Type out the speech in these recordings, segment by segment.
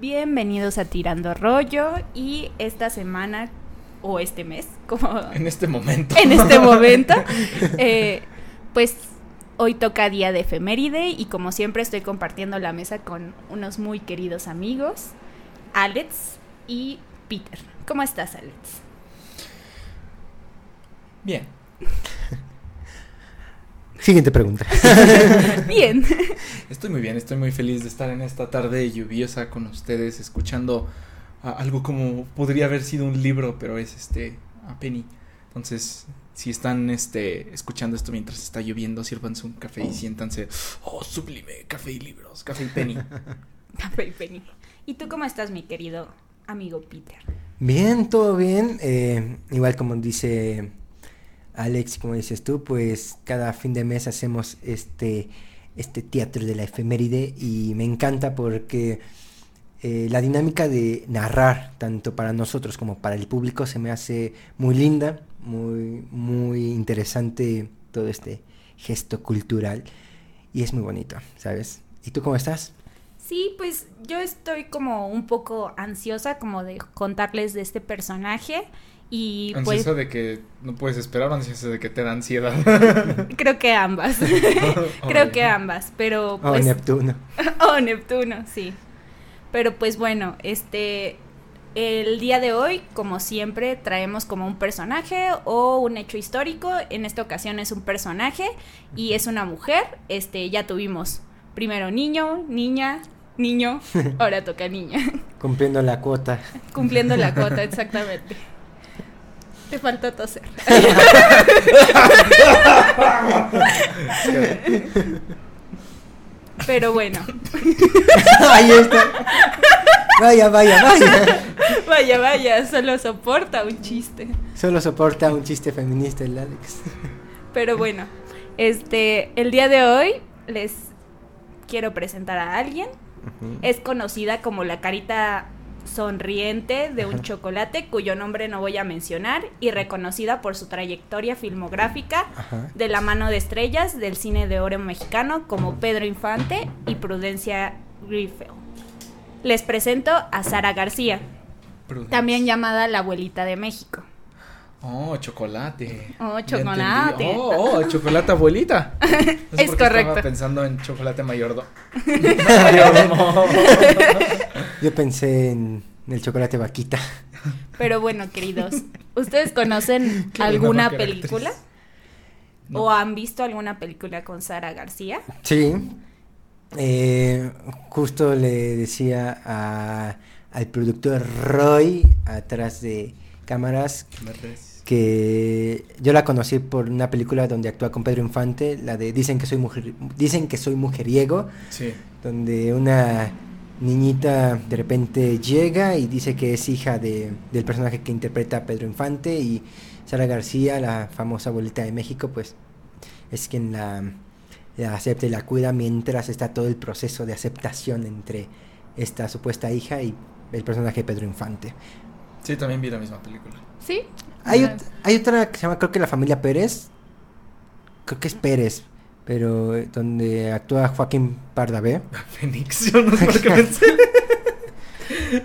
Bienvenidos a Tirando Rollo y esta semana o este mes, como En este momento. en este momento, eh, pues hoy toca día de efeméride y como siempre estoy compartiendo la mesa con unos muy queridos amigos, Alex y Peter. ¿Cómo estás, Alex? Bien. Siguiente pregunta. Bien. Estoy muy bien, estoy muy feliz de estar en esta tarde lluviosa con ustedes, escuchando algo como podría haber sido un libro, pero es este a Penny. Entonces, si están este escuchando esto mientras está lloviendo, sírvanse un café y siéntanse, oh, sublime, café y libros, café y Penny. Café y Penny. ¿Y tú cómo estás, mi querido amigo Peter? Bien, todo bien. eh, igual como dice Alex, como dices tú, pues cada fin de mes hacemos este, este teatro de la efeméride y me encanta porque eh, la dinámica de narrar, tanto para nosotros como para el público, se me hace muy linda, muy, muy interesante todo este gesto cultural y es muy bonito, ¿sabes? ¿Y tú cómo estás? Sí, pues yo estoy como un poco ansiosa como de contarles de este personaje y pues Ansiosa de que no puedes esperar o ansiosa de que te da ansiedad. creo que ambas. creo que ambas, pero Oh, pues Neptuno. oh, Neptuno, sí. Pero pues bueno, este el día de hoy, como siempre, traemos como un personaje o un hecho histórico. En esta ocasión es un personaje y es una mujer. Este, ya tuvimos primero niño, niña, niño, ahora toca niña. Cumpliendo la cuota. Cumpliendo la cuota, exactamente. Te faltó toser. Pero bueno, Ahí está. Vaya, vaya, vaya. vaya, vaya, solo soporta un chiste. Solo soporta un chiste feminista el Alex. Pero bueno, este, el día de hoy les quiero presentar a alguien. Es conocida como la carita sonriente de un chocolate cuyo nombre no voy a mencionar y reconocida por su trayectoria filmográfica Ajá. de la mano de estrellas del cine de oro mexicano como Pedro Infante y Prudencia Griffith. Les presento a Sara García, Prudence. también llamada la abuelita de México. Oh, chocolate. Oh, chocolate. Oh, oh, chocolate abuelita. No sé Es por qué correcto. Estaba pensando en chocolate mayordo. Mayordomo. Yo pensé en el chocolate vaquita. Pero bueno, queridos, ¿ustedes conocen Qué alguna película? No. ¿O han visto alguna película con Sara García? Sí. Eh, justo le decía a- al productor Roy, atrás de cámaras, que yo la conocí por una película donde actúa con Pedro Infante, la de Dicen que soy mujer, dicen que soy mujeriego, Sí. donde una niñita de repente llega y dice que es hija de, del personaje que interpreta a Pedro Infante y Sara García, la famosa abuelita de México, pues es quien la, la acepta y la cuida mientras está todo el proceso de aceptación entre esta supuesta hija y el personaje de Pedro Infante. Sí, también vi la misma película. ¿Sí? Hay, hay otra que se llama, creo que la familia Pérez. Creo que es Pérez, pero eh, donde actúa Joaquín Pardavé. Fénix, yo no sé por qué pensé.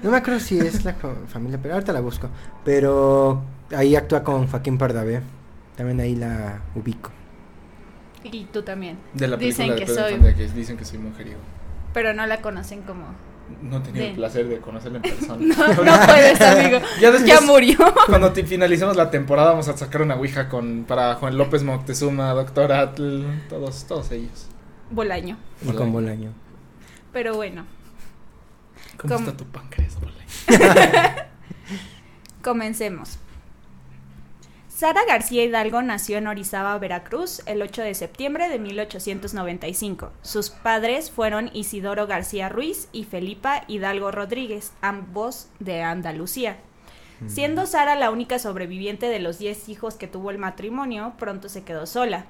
No me acuerdo si es la familia Pérez, ahorita la busco. Pero ahí actúa con Joaquín Pardavé. También ahí la ubico. Y tú también. De la película Dicen de que Pedro soy, dicen que soy mujeriego. pero no la conocen como... No he tenido el placer de conocerla en persona. No, no puedes, amigo. Ya después- Ya murió. Cuando te- finalicemos la temporada vamos a sacar una ouija con para Juan López Moctezuma, Doctor Atl, todos, todos ellos. Bolaño. Y con Bolaño. Pero bueno, ¿Cómo, ¿Cómo? está tu páncreas, Bolaño? comencemos. Sara García Hidalgo nació en Orizaba, Veracruz, el 8 de septiembre de 1895. Sus padres fueron Isidoro García Ruiz y Felipa Hidalgo Rodríguez, ambos de Andalucía. Siendo Sara la única sobreviviente de los 10 hijos que tuvo el matrimonio, pronto se quedó sola.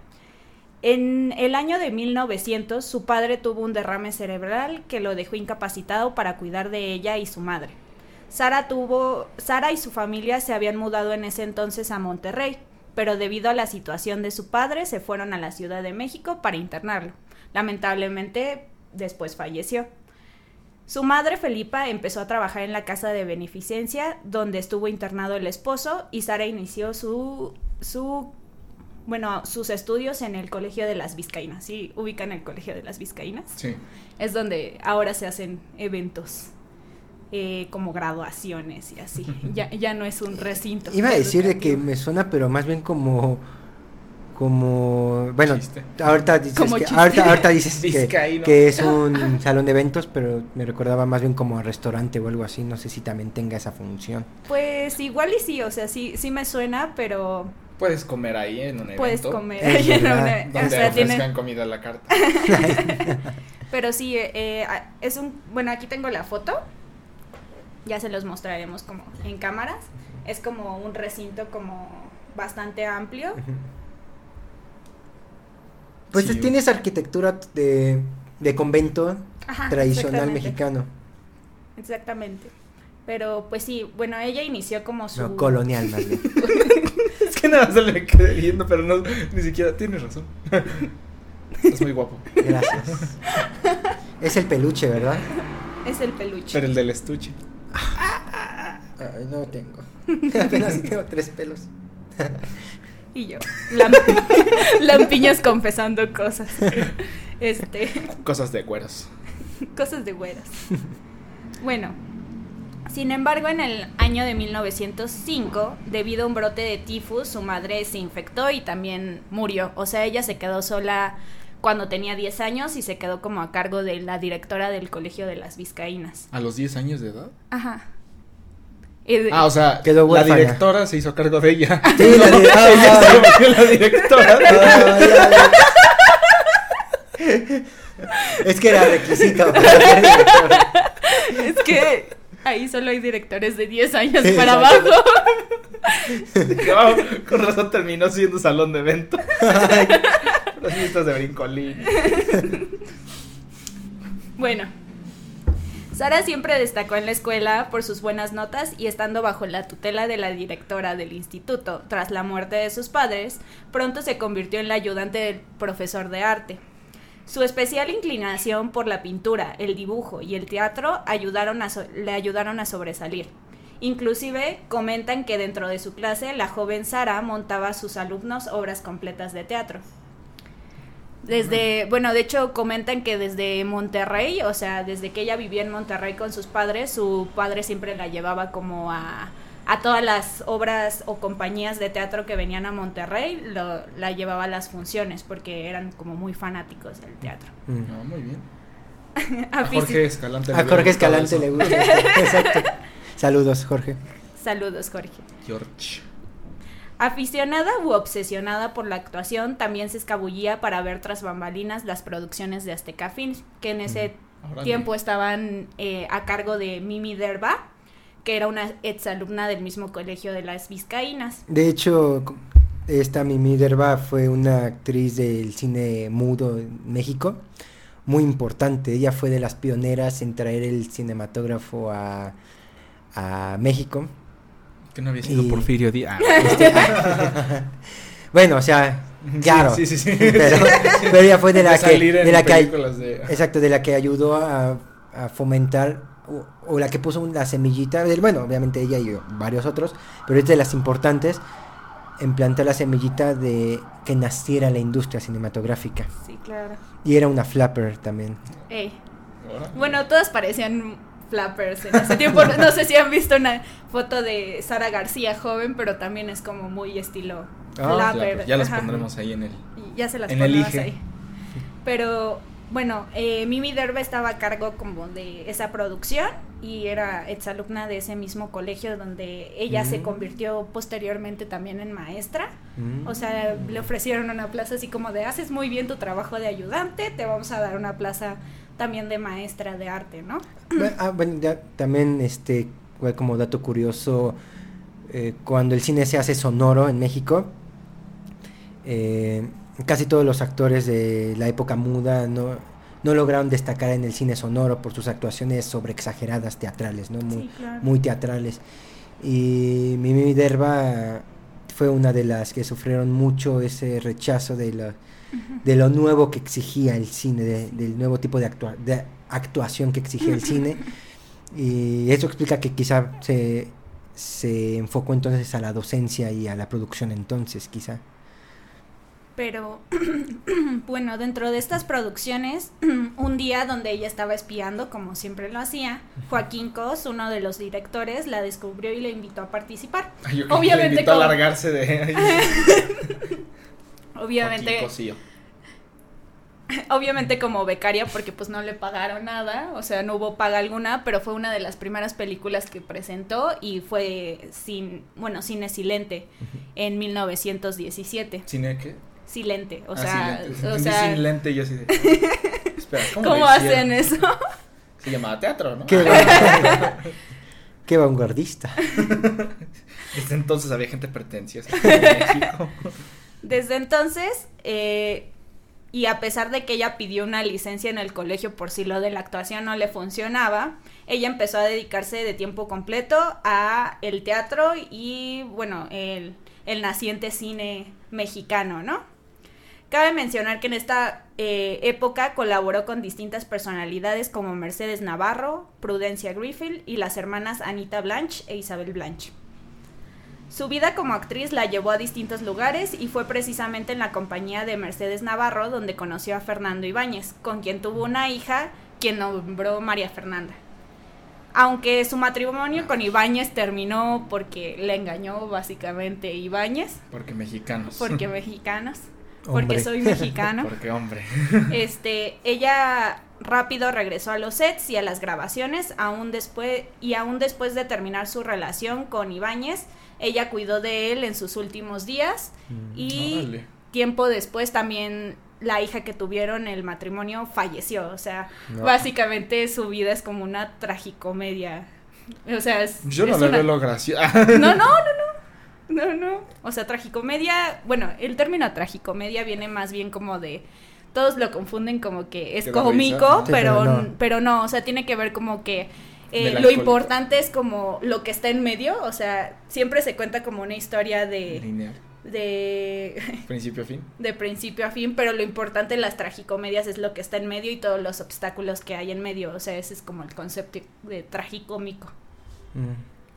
En el año de 1900, su padre tuvo un derrame cerebral que lo dejó incapacitado para cuidar de ella y su madre. Sara tuvo, Sara y su familia se habían mudado en ese entonces a Monterrey, pero debido a la situación de su padre se fueron a la Ciudad de México para internarlo. Lamentablemente, después falleció. Su madre Felipa empezó a trabajar en la casa de beneficencia donde estuvo internado el esposo y Sara inició su, su bueno, sus estudios en el Colegio de las Vizcaínas. ¿Sí ubican el Colegio de las Vizcaínas? Sí. Es donde ahora se hacen eventos eh, como graduaciones y así. ya, ya no es un recinto. Iba a decir de que me suena, pero más bien como como bueno Chiste. ahorita dices Como que, ahorita, ahorita dices que, es un salón de eventos pero me recordaba más bien como a restaurante o algo así no sé si también tenga esa función Pues igual y sí, o sea, sí, sí me suena, pero Puedes comer ahí en un evento. puedes comer. Ahí en verdad. una- Donde o sea, ofrezcan comida a la carta. Pero sí, eh, eh, es un... Bueno, aquí tengo la foto. Ya se los mostraremos como en cámaras. Es como un recinto como bastante amplio. pues Sí. tienes arquitectura de, de convento Ajá, tradicional exactamente. mexicano Exactamente. Pero pues sí, bueno, ella inició como su... no colonial más bien es que nada más se le quedé viendo, pero no, ni siquiera tienes razón. es muy guapo. gracias es el peluche verdad Es el peluche. Pero el del estuche. Ay, no tengo apenas si tengo tres pelos Y yo. Lam- Lampiñas confesando cosas. Este... Cosas de cueros. Cosas de güeras. Bueno, sin embargo, en el año de 1905, debido a un brote de tifus, su madre se infectó y también murió. O sea, ella se quedó sola cuando tenía 10 años y se quedó como a cargo de la directora del Colegio de las Vizcaínas. ¿A los 10 años de edad? Ajá. De- Ah, o sea, Quedó la directora se hizo cargo de ella. Sí, la di- ah, Ella ah, se volvió la directora. Ah, ya, ya. Es que era requisito. para ser director. es que ahí solo hay directores de 10 años Sí, para abajo. No, con razón terminó siendo salón de evento. Las fiestas de brincolín. Bueno, Sara siempre destacó en la escuela por sus buenas notas y estando bajo la tutela de la directora del instituto tras la muerte de sus padres, pronto se convirtió en la ayudante del profesor de arte. Su especial inclinación por la pintura, el dibujo y el teatro ayudaron a le ayudaron a sobresalir. Inclusive comentan que dentro de su clase la joven Sara montaba a sus alumnos obras completas de teatro. Desde, bueno, de hecho comentan que desde Monterrey, o sea, desde que ella vivía en Monterrey con sus padres, su padre siempre la llevaba como a, a todas las obras o compañías de teatro que venían a Monterrey, lo- la llevaba a las funciones porque eran como muy fanáticos del teatro. Mm. No, muy bien. A Jorge Escalante. le A Jorge Escalante le gusta. Exacto. Saludos, Jorge. Saludos, Jorge. George. Aficionada u obsesionada por la actuación, también se escabullía para ver tras bambalinas las producciones de Azteca Films, que en ese Órale. tiempo estaban eh, a cargo de Mimi Derba, que era una exalumna del mismo colegio de las Vizcaínas. De hecho, esta Mimi Derba fue una actriz del cine mudo en México, muy importante. Ella fue de las pioneras en traer el cinematógrafo a, a México. Que no había sido Y- Porfirio Díaz. Este, bueno, o sea, claro. Sí, sí, sí. Pero, pero ella fue de la que, salir en de la que, películas de... exacto, de la que ayudó a, a fomentar o, o la que puso una semillita, del- bueno, obviamente ella y varios otros, pero es de las importantes en plantar la semillita de que naciera la industria cinematográfica. Sí, claro. Y era una flapper también. Ey. Bueno, todas parecían flappers en ese tiempo. No sé si han visto una foto de Sara García joven, pero también es como muy estilo flapper. Claro, ya las pondremos ahí en el... Ya se las En ponemos Elige. ahí. Pero bueno, eh, Mimi Derbe estaba a cargo como de esa producción y era exalumna de ese mismo colegio donde ella se Mm. convirtió posteriormente también en maestra. Mm. O sea, le ofrecieron una plaza así como de haces muy bien tu trabajo de ayudante, te vamos a dar una plaza también de maestra de arte, ¿no? Ah, bueno, ya también, este, como dato curioso, eh, cuando el cine se hace sonoro en México, eh, casi todos los actores de la época muda no, no lograron destacar en el cine sonoro por sus actuaciones sobreexageradas teatrales, ¿no? Muy, Sí, claro. muy teatrales. Y Mimi Derba fue una de las que sufrieron mucho ese rechazo de, la- de lo nuevo que exigía el cine, de- del nuevo tipo de, actua- de actuación que exigía el cine. Y eso explica que quizá se, se enfocó entonces a la docencia y a la producción entonces, quizá. Pero bueno, dentro de estas producciones, un día donde ella estaba espiando, como siempre lo hacía, Joaquín Cos, uno de los directores, la descubrió y le invitó a participar. Ay, yo Obviamente le invitó a largarse de Obviamente, Joaquín obviamente como becaria, porque pues no le pagaron nada, o sea, no hubo paga alguna, pero fue una de las primeras películas que presentó y fue sin, bueno, cine silente en 1917. ¿Cine qué? Silente, o Ah, sea, sin lente. o sea, sin lente y yo así de... Espera, ¿cómo, ¿cómo lo hacen eso? Se llamaba teatro, ¿no? Qué, va- qué vanguardista. Desde entonces había gente pretenciosa en México. Desde entonces, eh, y a pesar de que ella pidió una licencia en el colegio por si lo de la actuación no le funcionaba, ella empezó a dedicarse de tiempo completo a el teatro y, bueno, el, el naciente cine mexicano, ¿no? Cabe mencionar que en esta eh, época colaboró con distintas personalidades como Mercedes Navarro, Prudencia Griffith y las hermanas Anita Blanche e Isabel Blanche. Su vida como actriz la llevó a distintos lugares y fue precisamente en la compañía de Mercedes Navarro donde conoció a Fernando Ibáñez, con quien tuvo una hija quien nombró María Fernanda. Aunque su matrimonio con Ibáñez terminó porque le engañó básicamente Ibáñez, Porque mexicanos. porque mexicanos, Hombre. porque soy mexicano. Porque hombre. Este, ella rápido regresó a los sets y a las grabaciones, aún después y aún después de terminar su relación con Ibáñez, ella cuidó de él en sus últimos días y Órale. tiempo después también la hija que tuvieron el matrimonio falleció, o sea, No. básicamente su vida es como una tragicomedia. O sea, es, Yo no es le una- veo lo gracioso. no, no, no, no. No, no. O sea, tragicomedia, bueno, el término tragicomedia viene más bien como de todos lo confunden como que es cómico, pero pero no. pero no, o sea, tiene que ver como que eh, lo importante es como lo que está en medio, o sea, siempre se cuenta como una historia de Lineal. de Principio a fin. de principio a fin, pero lo importante en las tragicomedias es lo que está en medio y todos los obstáculos que hay en medio, o sea, ese es como el concepto de tragicómico. Mm.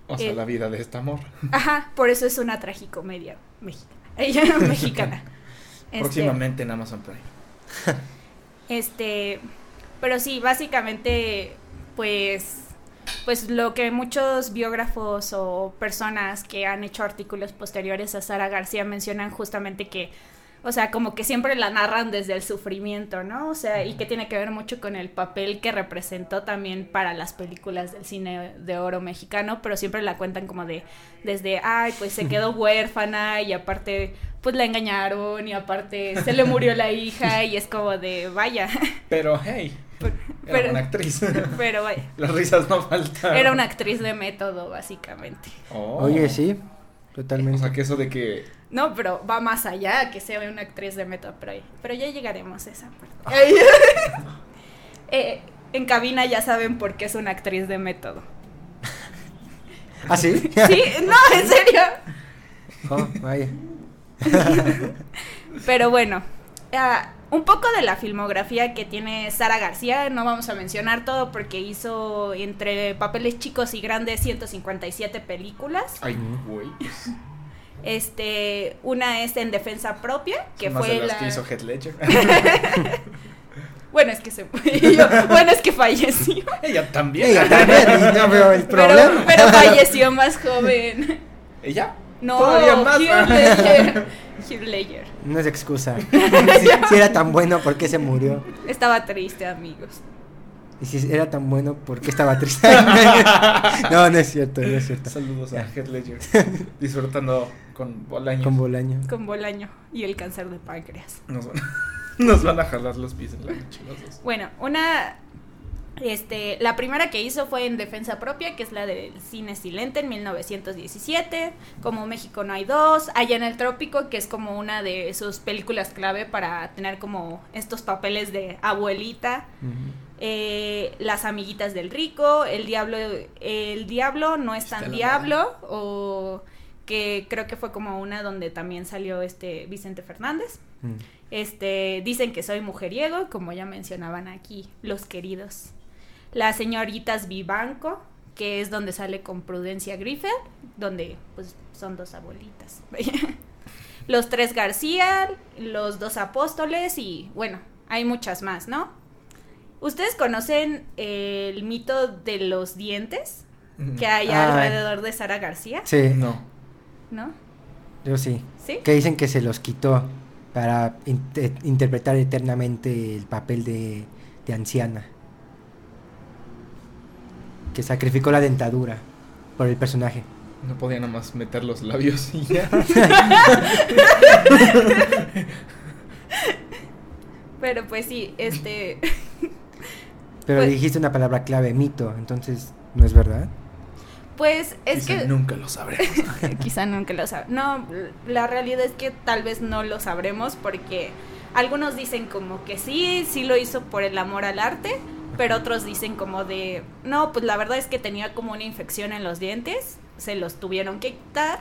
O sea, Eh. la vida de esta amor. Ajá, por eso es una tragicomedia mexicana. Ella mexicana. Este, Próximamente en Amazon Prime. Este, pero sí, básicamente, pues, pues lo que muchos biógrafos o personas que han hecho artículos posteriores a Sara García mencionan justamente que, o sea, como que siempre la narran desde el sufrimiento, ¿no? O sea, y que tiene que ver mucho con el papel que representó también para las películas del cine de oro mexicano, pero siempre la cuentan como de, desde, ay, pues se quedó huérfana y aparte, pues la engañaron y aparte se le murió la hija y es como de, vaya, Pero hey, era pero, una actriz. pero vaya, Las risas no faltan. era una actriz de método, básicamente. Oh. Oye, sí, O totalmente. sea, que eso de que. No, pero va más allá que sea una actriz de método, pero, pero ya llegaremos a esa parte. Ah. Eh, en cabina ya saben por qué es una actriz de método. ¿Ah, sí? Sí, no, en serio. Oh, vaya. Pero bueno, ah, un poco de la filmografía que tiene Sara García, no vamos a mencionar todo porque hizo entre papeles chicos y grandes 157 películas. Ay, güey. pues, Este, una es en defensa propia, que son más fue de las la que hizo Heath Ledger. Bueno, es que se yo- bueno, es que falleció. Ella también. Ella también, no veo el Pero, problema. pero falleció más joven. ¿Ella? No, Todavía más. Ledger. No es excusa. si, si era tan bueno, ¿por qué se murió? Estaba triste, amigos. Y si era tan bueno, ¿por qué estaba triste? no, no es cierto, no es cierto. Saludos a Heath Ledger. Disfrutando con Bolaño. Con Bolaño. Con Bolaño y el cáncer de páncreas. Nos van, nos van a jalar los pies en la noche. Bueno, una. Este, la primera que hizo fue en Defensa Propia, que es la del cine silente en 1917, como México no hay dos, Allá en el Trópico, que es como una de sus películas clave para tener como estos papeles de abuelita, eh, Las amiguitas del rico, El diablo, el diablo no es tan Está diablo, o que creo que fue como una donde también salió este Vicente Fernández. Mm. Este, dicen que soy mujeriego, como ya mencionaban aquí los queridos. Las señoritas Vivanco, que es donde sale con Prudencia Griffith, donde pues son dos abuelitas. los tres García, los dos apóstoles y bueno, hay muchas más, ¿no? ¿Ustedes conocen el mito de los dientes que hay Ah. alrededor de Sara García? Sí, No. ¿No? yo sí. ¿Sí? Que dicen que se los quitó para inte- interpretar eternamente el papel de, de anciana. Que sacrificó la dentadura por el personaje. No podía nada más meter los labios y ya. Pero pues sí, este... Pero Pues- dijiste una palabra clave, mito, entonces no es verdad. Pues es Quizá que... nunca lo sabremos. Quizá nunca lo sabremos. No, la realidad es que tal vez no lo sabremos porque algunos dicen como que sí, sí lo hizo por el amor al arte, pero otros dicen como de, no, pues la verdad es que tenía como una infección en los dientes, se los tuvieron que quitar,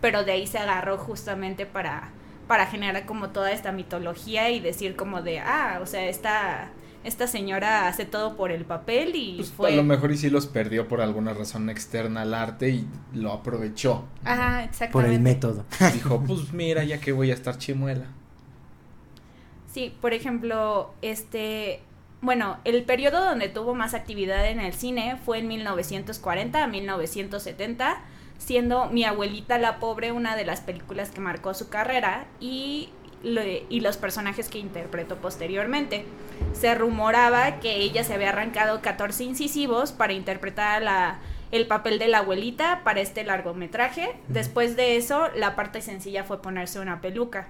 pero de ahí se agarró justamente para, para generar como toda esta mitología y decir como de, ah, o sea, esta, esta señora hace todo por el papel y Pues, fue... A lo mejor y sí los perdió por alguna razón externa al arte y lo aprovechó. Ajá, exactamente. Por el método. Dijo, pues mira, ya que voy a estar chimuela. Sí, por ejemplo, este, bueno, el periodo donde tuvo más actividad en el cine fue en 1940 a 1970, siendo Mi abuelita la pobre una de las películas que marcó su carrera y, y los personajes que interpretó posteriormente. Se rumoraba que ella se había arrancado 14 incisivos para interpretar la, el papel de la abuelita para este largometraje. Después de eso, la parte sencilla fue ponerse una peluca.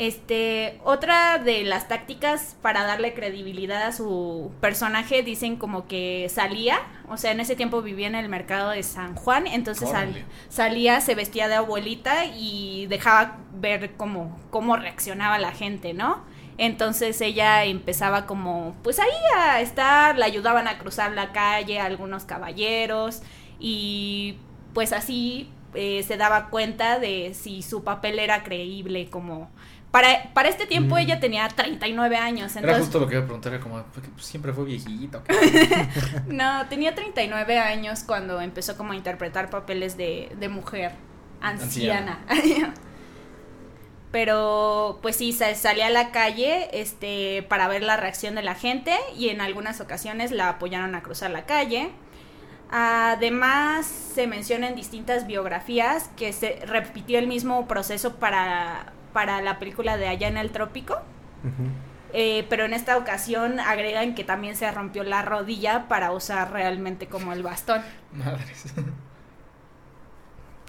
Este, otra de las tácticas para darle credibilidad a su personaje dicen como que salía, o sea, en ese tiempo vivía en el mercado de San Juan, entonces sal- salía, se vestía de abuelita y dejaba ver cómo, cómo reaccionaba la gente, ¿no? Entonces ella empezaba como, pues ahí a estar, le ayudaban a cruzar la calle a algunos caballeros y pues así eh, se daba cuenta de si su papel era creíble como... Para, para este tiempo Mm. ella tenía 39 años, Era entonces... justo lo que iba a preguntar, era como, siempre fue viejito. No, tenía 39 años cuando empezó como a interpretar papeles de, de mujer anciana. Pero pues sí, sa- salía a la calle este, para ver la reacción de la gente y en algunas ocasiones la apoyaron a cruzar la calle. Además, se menciona en distintas biografías que se repitió el mismo proceso para, para la película de Allá en el Trópico. Eh, pero en esta ocasión agregan que también se rompió la rodilla para usar realmente como el bastón. Madres.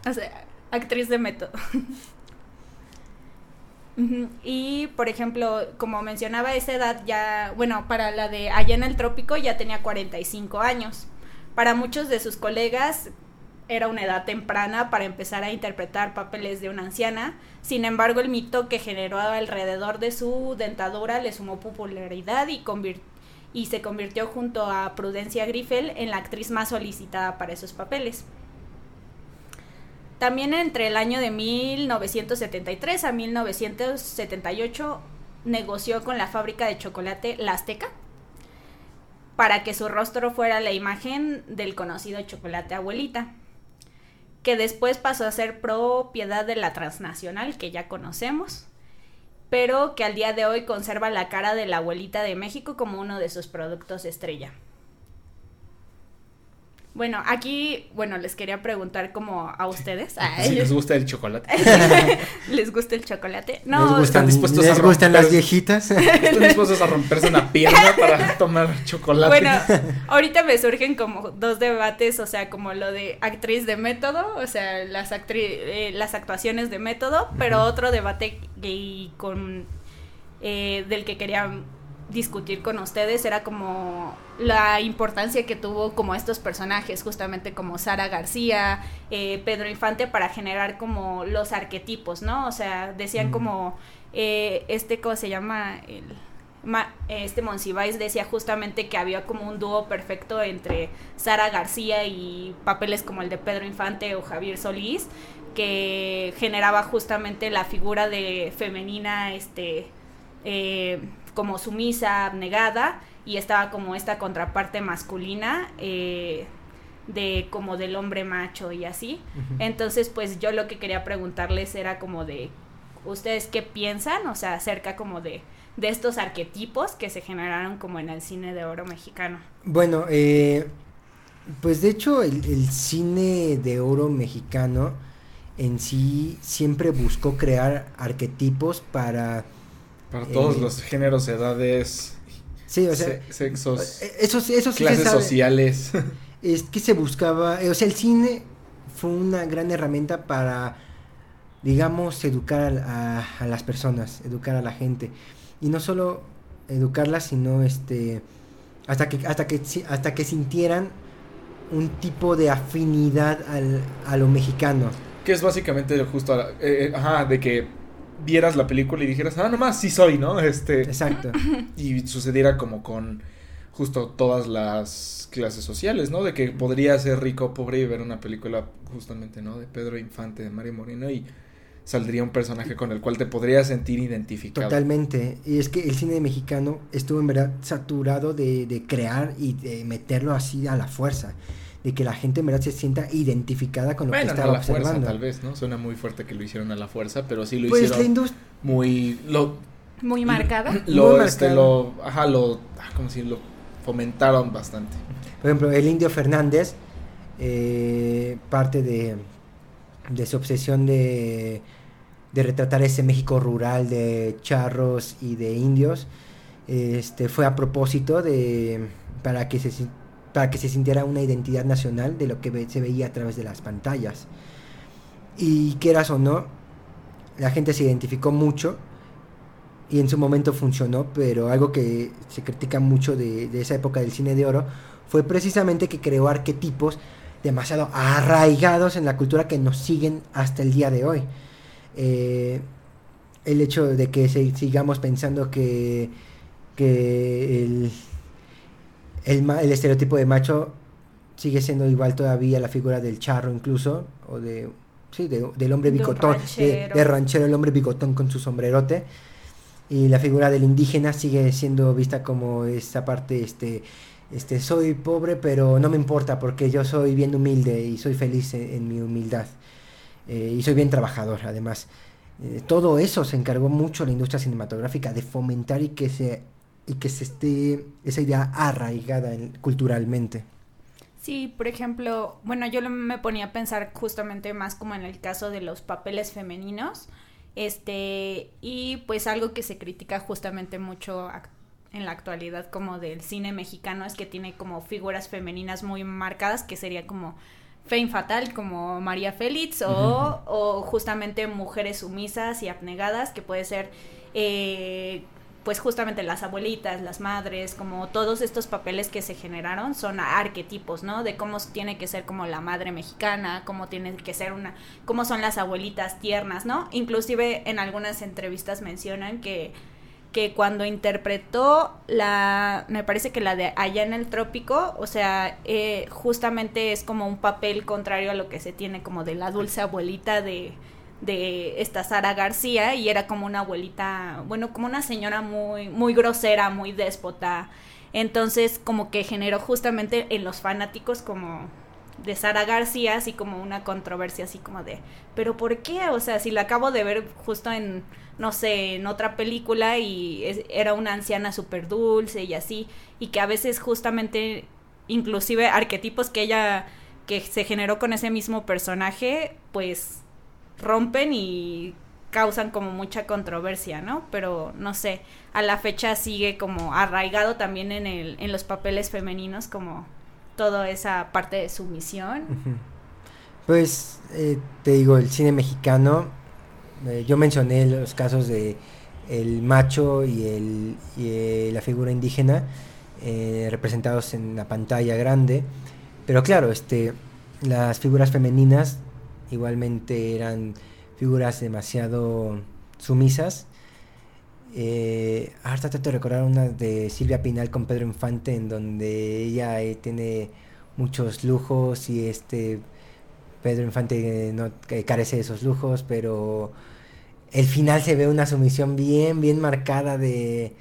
O sea, actriz de método. Y, por ejemplo, como mencionaba, esa edad ya, bueno, para la de Allá en el Trópico ya tenía 45 años. Para muchos de sus colegas era una edad temprana para empezar a interpretar papeles de una anciana. Sin embargo, el mito que generó alrededor de su dentadura le sumó popularidad y, se convirtió junto a Prudencia Griffel en la actriz más solicitada para esos papeles. También entre el año de 1973 a 1978 negoció con la fábrica de chocolate La Azteca para que su rostro fuera la imagen del conocido chocolate abuelita, que después pasó a ser propiedad de la transnacional que ya conocemos, pero que al día de hoy conserva la cara de la abuelita de México como uno de sus productos estrella. Bueno, aquí, bueno, les quería preguntar como a ustedes, a Si les ellos, gusta el chocolate. ¿les gusta el chocolate? ¿Les No, gustan, ¿están dispuestos a ¿les gustan las viejitas? Están dispuestos a romperse una pierna para tomar chocolate. Bueno, ahorita me surgen como dos debates, o sea, como lo de actriz de método, o sea, las, actri eh, las actuaciones de método, pero otro debate gay con eh, del que quería discutir con ustedes era como la importancia que tuvo como estos personajes, justamente como Sara García, eh, Pedro Infante, para generar como los arquetipos, ¿no? O sea, decían como eh, este, ¿cómo se llama? El, Ma- este Monsiváis decía justamente que había como un dúo perfecto entre Sara García y papeles como el de Pedro Infante o Javier Solís, que generaba justamente la figura de femenina, este, eh, como sumisa, abnegada, y estaba como esta contraparte masculina eh, de como del hombre macho y así. Entonces, pues yo lo que quería preguntarles era como de, ¿ustedes qué piensan? O sea, acerca como de, de estos arquetipos que se generaron como en el cine de oro mexicano. Bueno, eh, pues de hecho el, el cine de oro mexicano en sí siempre buscó crear arquetipos para... Para todos Eh, los géneros, edades, Sí, o sea, se- sexos, eso, sí- eso sí se clases sabe. sociales. Es que se buscaba, eh, o sea, el cine fue una gran herramienta para, digamos, educar a, a- a las personas, educar a la gente. Y no solo educarlas, sino este, hasta que, hasta que, hasta que sintieran un tipo de afinidad al, a lo mexicano. Que es básicamente justo, eh, eh, ajá, de que vieras la película y dijeras, ah, nomás sí soy, ¿no? Este, Exacto. y sucediera como con justo todas las clases sociales, ¿no? De que podría ser rico o pobre y ver una película justamente, ¿no? De Pedro Infante, de Mario Moreno y saldría un personaje con el cual te podrías sentir identificado. Totalmente. Y es que el cine mexicano estuvo en verdad saturado de, de crear y de meterlo así a la fuerza. De que la gente en verdad se sienta identificada con lo Bueno, que no a estaba la fuerza observando. tal vez, ¿no? Suena muy fuerte que lo hicieron a la fuerza, pero sí lo Pues la hicieron industria... muy... Lo, Muy marcada. lo, Muy este, lo, ajá, lo, ah, ¿cómo decirlo? Fomentaron bastante. Por ejemplo, el Indio Fernández, eh, parte de, de su obsesión de, de retratar ese México rural de charros y de indios, este, fue a propósito de para que se para que se sintiera una identidad nacional de lo que se veía a través de las pantallas. Y quieras o no, la gente se identificó mucho y en su momento funcionó, pero algo que se critica mucho de, de esa época del cine de oro fue precisamente que creó arquetipos demasiado arraigados en la cultura que nos siguen hasta el día de hoy. Eh, el hecho de que sigamos pensando que, que el, el, el estereotipo de macho sigue siendo igual todavía la figura del charro incluso, o de, sí, de- del hombre bigotón, de, ranchero. de ranchero, el hombre bigotón con su sombrerote. Y la figura del indígena sigue siendo vista como esta parte, este, este, soy pobre, pero no me importa porque yo soy bien humilde y soy feliz en, en mi humildad. Eh, y soy bien trabajador, además. Eh, todo eso se encargó mucho la industria cinematográfica de fomentar y que se y que se esté esa idea arraigada en- culturalmente. Sí, por ejemplo, bueno, yo me ponía a pensar justamente más como en el caso de los papeles femeninos, este, y pues algo que se critica justamente mucho en la actualidad como del cine mexicano es que tiene como figuras femeninas muy marcadas, que sería como Fame Fatal, como María Félix, o, o justamente mujeres sumisas y abnegadas, que puede ser eh, pues justamente las abuelitas, las madres, como todos estos papeles que se generaron son arquetipos, ¿no? De cómo tiene que ser como la madre mexicana, cómo tiene que ser una, cómo son las abuelitas tiernas, ¿no? Inclusive en algunas entrevistas mencionan que que cuando interpretó la, me parece que la de Allá en el Trópico, o sea, eh, justamente es como un papel contrario a lo que se tiene como de la dulce abuelita de, de esta Sara García y era como una abuelita, bueno, como una señora muy, muy grosera, muy déspota. Entonces, como que generó justamente en los fanáticos como de Sara García, así como una controversia, así como de, pero ¿por qué? O sea, si la acabo de ver justo en, no sé, en otra película y era una anciana súper dulce y así, y que a veces justamente, inclusive arquetipos que ella, que se generó con ese mismo personaje, pues rompen y causan como mucha controversia, ¿no? Pero no sé, a la fecha sigue como arraigado también en el en los papeles femeninos como toda esa parte de sumisión. Pues eh, te digo, el cine mexicano, eh, yo mencioné los casos de el macho y, el, y eh, la figura indígena eh, representados en la pantalla grande, pero claro, este, las figuras femeninas igualmente eran figuras demasiado sumisas. Eh, ahora trato de recordar una de Silvia Pinal con Pedro Infante, en donde ella eh, tiene muchos lujos y este Pedro Infante no carece de esos lujos, pero el final se ve una sumisión bien, bien marcada de,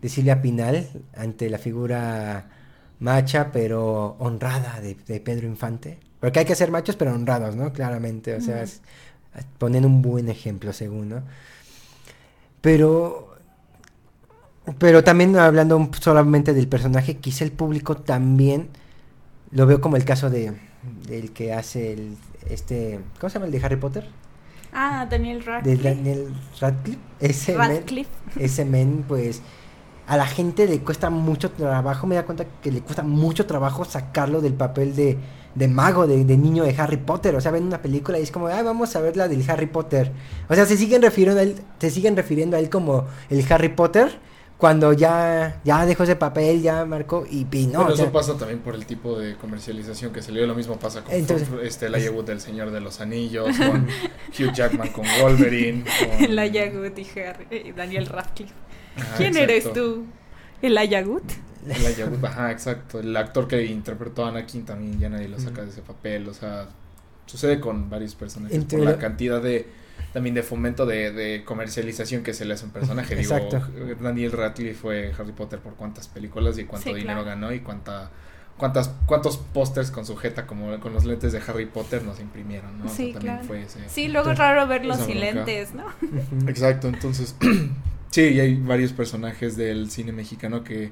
de Silvia Pinal ante la figura macha, pero honrada de, Pedro Infante. Porque hay que ser machos, pero honrados, ¿no? Claramente, o sea, ponen un buen ejemplo, según, ¿no? Pero, pero también hablando solamente del personaje, quizá el público también lo veo como el caso de del que hace el este, ¿cómo se llama el de Harry Potter? Ah, Daniel Radcliffe. De Daniel Radcliffe. Ese Radcliffe. Men, ese men, pues a la gente le cuesta mucho trabajo, me da cuenta que le cuesta mucho trabajo sacarlo del papel de, de mago, de, de, niño de Harry Potter. O sea, ven una película y es como, ah, vamos a ver la del Harry Potter. O sea, se siguen refiriendo a él, se siguen refiriendo a él como el Harry Potter cuando ya, ya dejó ese papel, ya marcó y, no. Bueno, eso pasa también por el tipo de comercialización que se le dio. Lo mismo pasa con Entonces, este, el Ayagut del Señor de los Anillos, con Hugh Jackman con Wolverine. Con... El Ayagut y eh, Daniel Radcliffe. ¿Quién eres tú? ¿El Ayagut? Ajá, exacto. El actor que interpretó a Anakin también ya nadie lo saca de ese papel. O sea, sucede con varios personajes por la cantidad de también de fomento de, comercialización que se le hace a un personaje. Exacto. Daniel Radcliffe fue Harry Potter por cuántas películas y cuánto dinero ganó y cuánta cuántas cuántos pósters con sujeta como con los lentes de Harry Potter nos imprimieron, ¿no? Sí, claro. sí, luego es raro verlos sin lentes, ¿no? Exacto, entonces sí, y hay varios personajes del cine mexicano que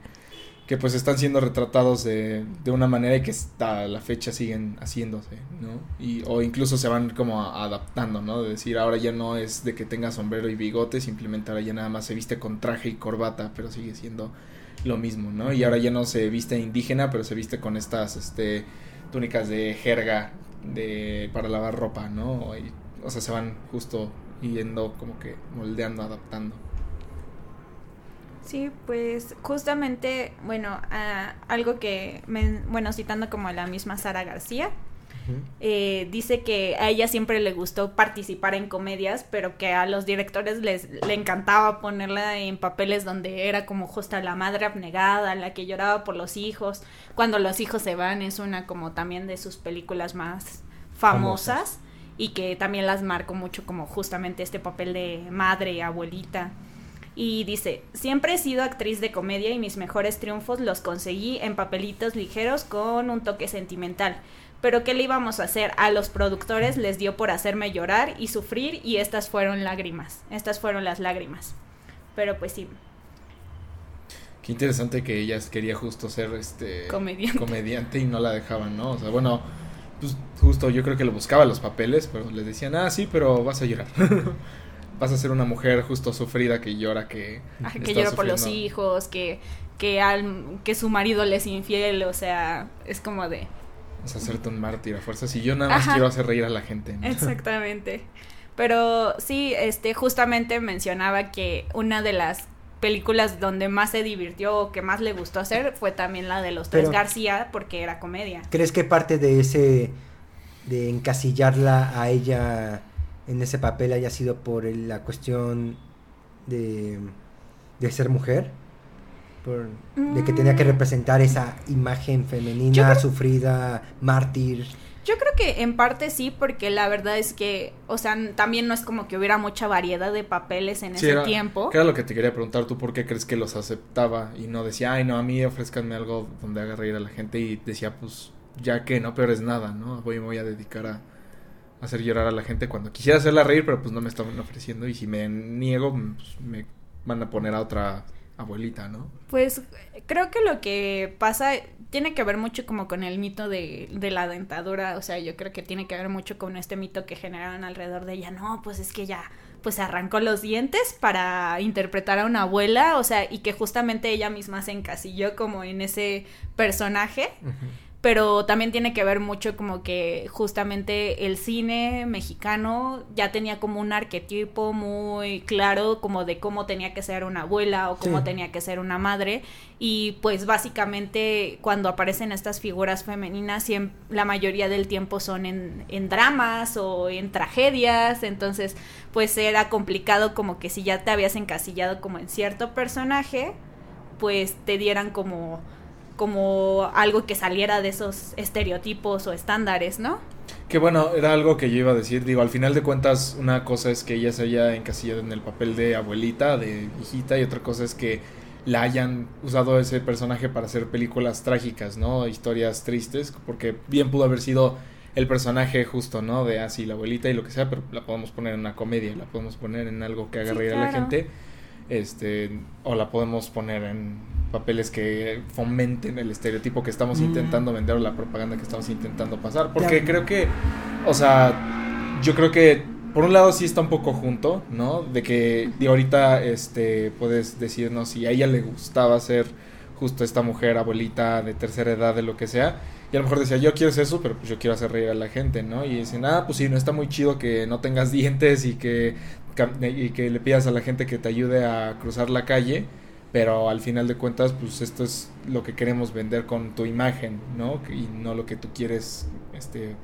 que pues están siendo retratados de, de una manera y que hasta la fecha siguen haciéndose, ¿no? Y, o incluso se van como adaptando, ¿no? De decir, ahora ya no es de que tenga sombrero y bigote, simplemente ahora ya nada más se viste con traje y corbata, pero sigue siendo lo mismo, ¿no? Y ahora ya no se viste indígena, pero se viste con estas, este, túnicas de jerga de, para lavar ropa, ¿no? o sea, se van justo yendo como que moldeando, adaptando. Sí, pues justamente, bueno, algo que, bueno, citando como a la misma Sara García, eh, dice que a ella siempre le gustó participar en comedias, pero que a los directores les le encantaba ponerla en papeles donde era como justa la madre abnegada, la que lloraba por los hijos. Cuando los hijos se van es una como también de sus películas más famosas. y que también las marcó mucho como justamente este papel de madre, abuelita. Y dice, siempre he sido actriz de comedia y mis mejores triunfos los conseguí en papelitos ligeros con un toque sentimental. Pero ¿qué le íbamos a hacer? A los productores les dio por hacerme llorar y sufrir y estas fueron lágrimas. Estas fueron las lágrimas. Pero pues sí. Qué interesante que ella quería justo ser este comediante, comediante y no la dejaban, ¿no? O sea, bueno, pues justo yo creo que lo buscaba los papeles, pero les decían, ah, sí, pero vas a llorar. vas a ser una mujer justo sufrida que llora que que llora por los hijos que que al que su marido le es infiel o sea es como de vas a hacerte un mártir a fuerza si yo nada más quiero hacer reír a la gente exactamente. Pero sí este justamente mencionaba que una de las películas donde más se divirtió o que más le gustó hacer fue también la de los tres García porque era comedia. crees que parte de ese de encasillarla a ella en ese papel haya sido por la cuestión de, de ser mujer, por, de que tenía que mm. representar esa imagen femenina, sufrida, mártir. Yo creo que en parte sí, porque la verdad es que, o sea, también no es como que hubiera mucha variedad de papeles en ese tiempo. ¿Qué era lo que te quería preguntar? ¿Tú por qué crees que los aceptaba y no decía, ay, no, a mí ofrezcanme algo donde haga reír a la gente? Y decía, pues, ya que no pero es nada, ¿no? Voy, me voy a dedicar a, hacer llorar a la gente cuando quisiera hacerla reír, pero pues no me estaban ofreciendo y si me niego, pues me van a poner a otra abuelita, ¿no? Pues creo que lo que pasa tiene que ver mucho como con el mito de, de la dentadura, o sea, yo creo que tiene que ver mucho con este mito que generaron alrededor de ella, no, pues es que ya pues arrancó los dientes para interpretar a una abuela, o sea, y que justamente ella misma se encasilló como en ese personaje pero también tiene que ver mucho como que justamente el cine mexicano ya tenía como un arquetipo muy claro como de cómo tenía que ser una abuela o cómo tenía que ser una madre. Y pues básicamente cuando aparecen estas figuras femeninas la mayoría del tiempo son en, en dramas o en tragedias. Entonces pues era complicado como que si ya te habías encasillado como en cierto personaje pues te dieran como como algo que saliera de esos estereotipos o estándares, ¿no? Que bueno, era algo que yo iba a decir. Digo, al final de cuentas, una cosa es que ella se haya encasillado en el papel de abuelita, de hijita, y otra cosa es que la hayan usado ese personaje para hacer películas trágicas, ¿no? Historias tristes, porque bien pudo haber sido el personaje justo, ¿no? De así la abuelita y lo que sea, pero la podemos poner en una comedia, la podemos poner en algo que haga reír a la gente, este, o la podemos poner en papeles que fomenten el estereotipo que estamos Mm. intentando vender o la propaganda que estamos intentando pasar. Porque creo que, o sea, yo creo que por un lado sí está un poco junto, ¿no? De que de ahorita este, puedes decirnos si a ella le gustaba ser justo esta mujer, abuelita de tercera edad, de lo que sea. Y a lo mejor decía, yo quiero ser eso, pero pues yo quiero hacer reír a la gente, ¿no? Y dicen, ah, pues sí, no está muy chido que no tengas dientes y que, y que le pidas a la gente que te ayude a cruzar la calle pero al final de cuentas pues esto es lo que queremos vender con tu imagen no y no lo que tú quieres este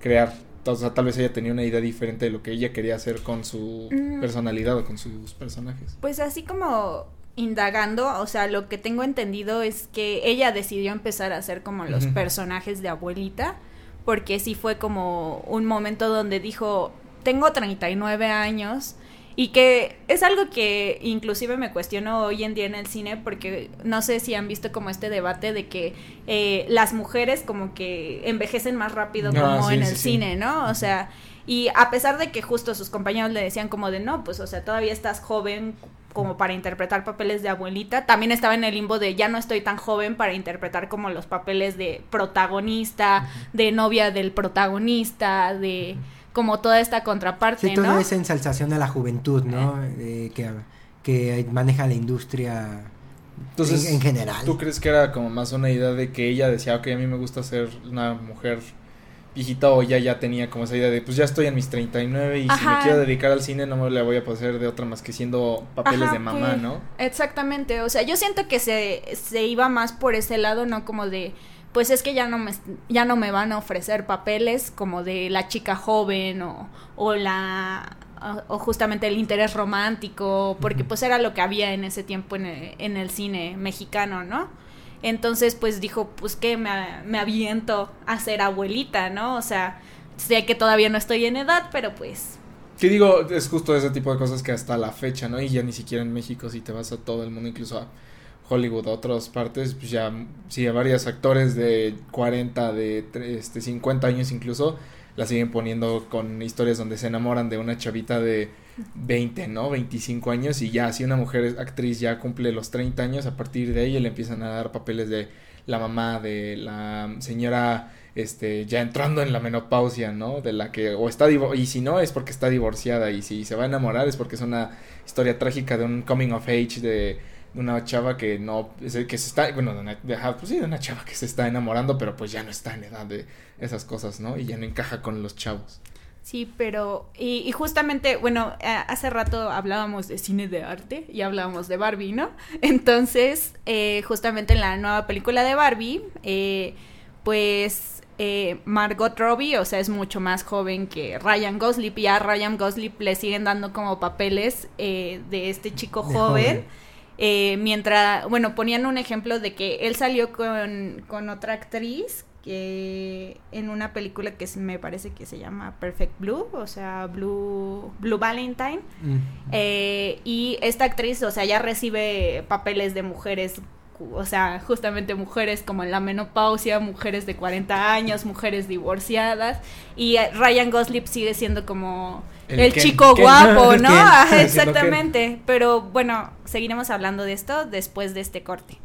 crear o sea, tal vez ella tenía una idea diferente de lo que ella quería hacer con su Mm. personalidad o con sus personajes Pues así como indagando, o sea, lo que tengo entendido es que ella decidió empezar a hacer como los personajes de abuelita, porque sí fue como un momento donde dijo, tengo 39 años. Y que es algo que inclusive me cuestiono hoy en día en el cine porque no sé si han visto como este debate de que eh, las mujeres como que envejecen más rápido Ah, como sí, en el sí. cine, ¿no? O sea, y a pesar de que justo sus compañeros le decían como de no, pues o sea, todavía estás joven como para interpretar papeles de abuelita, también estaba en el limbo de ya no estoy tan joven para interpretar como los papeles de protagonista, de novia del protagonista, de como toda esta contraparte, Sí, toda ¿no? esa ensalzación a la juventud, ¿no? Eh, que, que maneja la industria Entonces, en, en general. ¿Tú crees que era como más una idea de que ella decía, ok, a mí me gusta ser una mujer viejita o ella ya tenía como esa idea de, pues ya estoy en mis 39 y si me Ajá. quiero dedicar al cine no me la voy a pasar de otra más que siendo papeles Ajá, de mamá, pues, ¿no? Exactamente, o sea, yo siento que se, se iba más por ese lado, no como de, pues es que ya no me, ya no me van a ofrecer papeles como de la chica joven o, o la o, o justamente el interés romántico, porque pues era lo que había en ese tiempo en el, en el cine mexicano, ¿no? Entonces, pues dijo, pues que me, me aviento a ser abuelita, ¿no? O sea, sé que todavía no estoy en edad, pero pues Que digo, es justo ese tipo de cosas que hasta la fecha, ¿no? Y ya ni siquiera en México, si te vas a todo el mundo, incluso a Hollywood, otras partes, pues ya, a varios actores de 40, de este, 50 años incluso, la siguen poniendo con historias donde se enamoran de una chavita de 20, ¿no? 25 años y ya, si una mujer actriz ya cumple los 30 años, a partir de ahí le empiezan a dar papeles de la mamá, de la señora este, ya entrando en la menopausia, ¿no? De la que, o está, y si no, es porque está divorciada, y si se va a enamorar es porque es una historia trágica de un coming of age de, de una chava que no, es el que se está, bueno, de una, de, pues sí, de una chava que se está enamorando, pero pues ya no está en edad de esas cosas, ¿no? Y ya no encaja con los chavos. Sí, pero y, y justamente, bueno, a- hace rato hablábamos de cine de arte y hablábamos de Barbie, ¿no? Entonces, eh, justamente en la nueva película de Barbie, eh, pues eh, Margot Robbie, o sea, es mucho más joven que Ryan Gosling y a Ryan Gosling le siguen dando como papeles eh, de este chico De joven. joven. Eh, mientras, bueno, ponían un ejemplo de que él salió con, con otra actriz que en una película que me parece que se llama Perfect Blue, o sea, Blue, Blue Valentine. Mm. Eh, y esta actriz, o sea, ya recibe papeles de mujeres, o sea, justamente mujeres como en la menopausia, mujeres de 40 años, mujeres divorciadas. Y eh, Ryan Gosling sigue siendo como El el, Ken- chico Ken. guapo, ¿no? Ken. exactamente. Pero bueno, seguiremos hablando de esto después de este corte.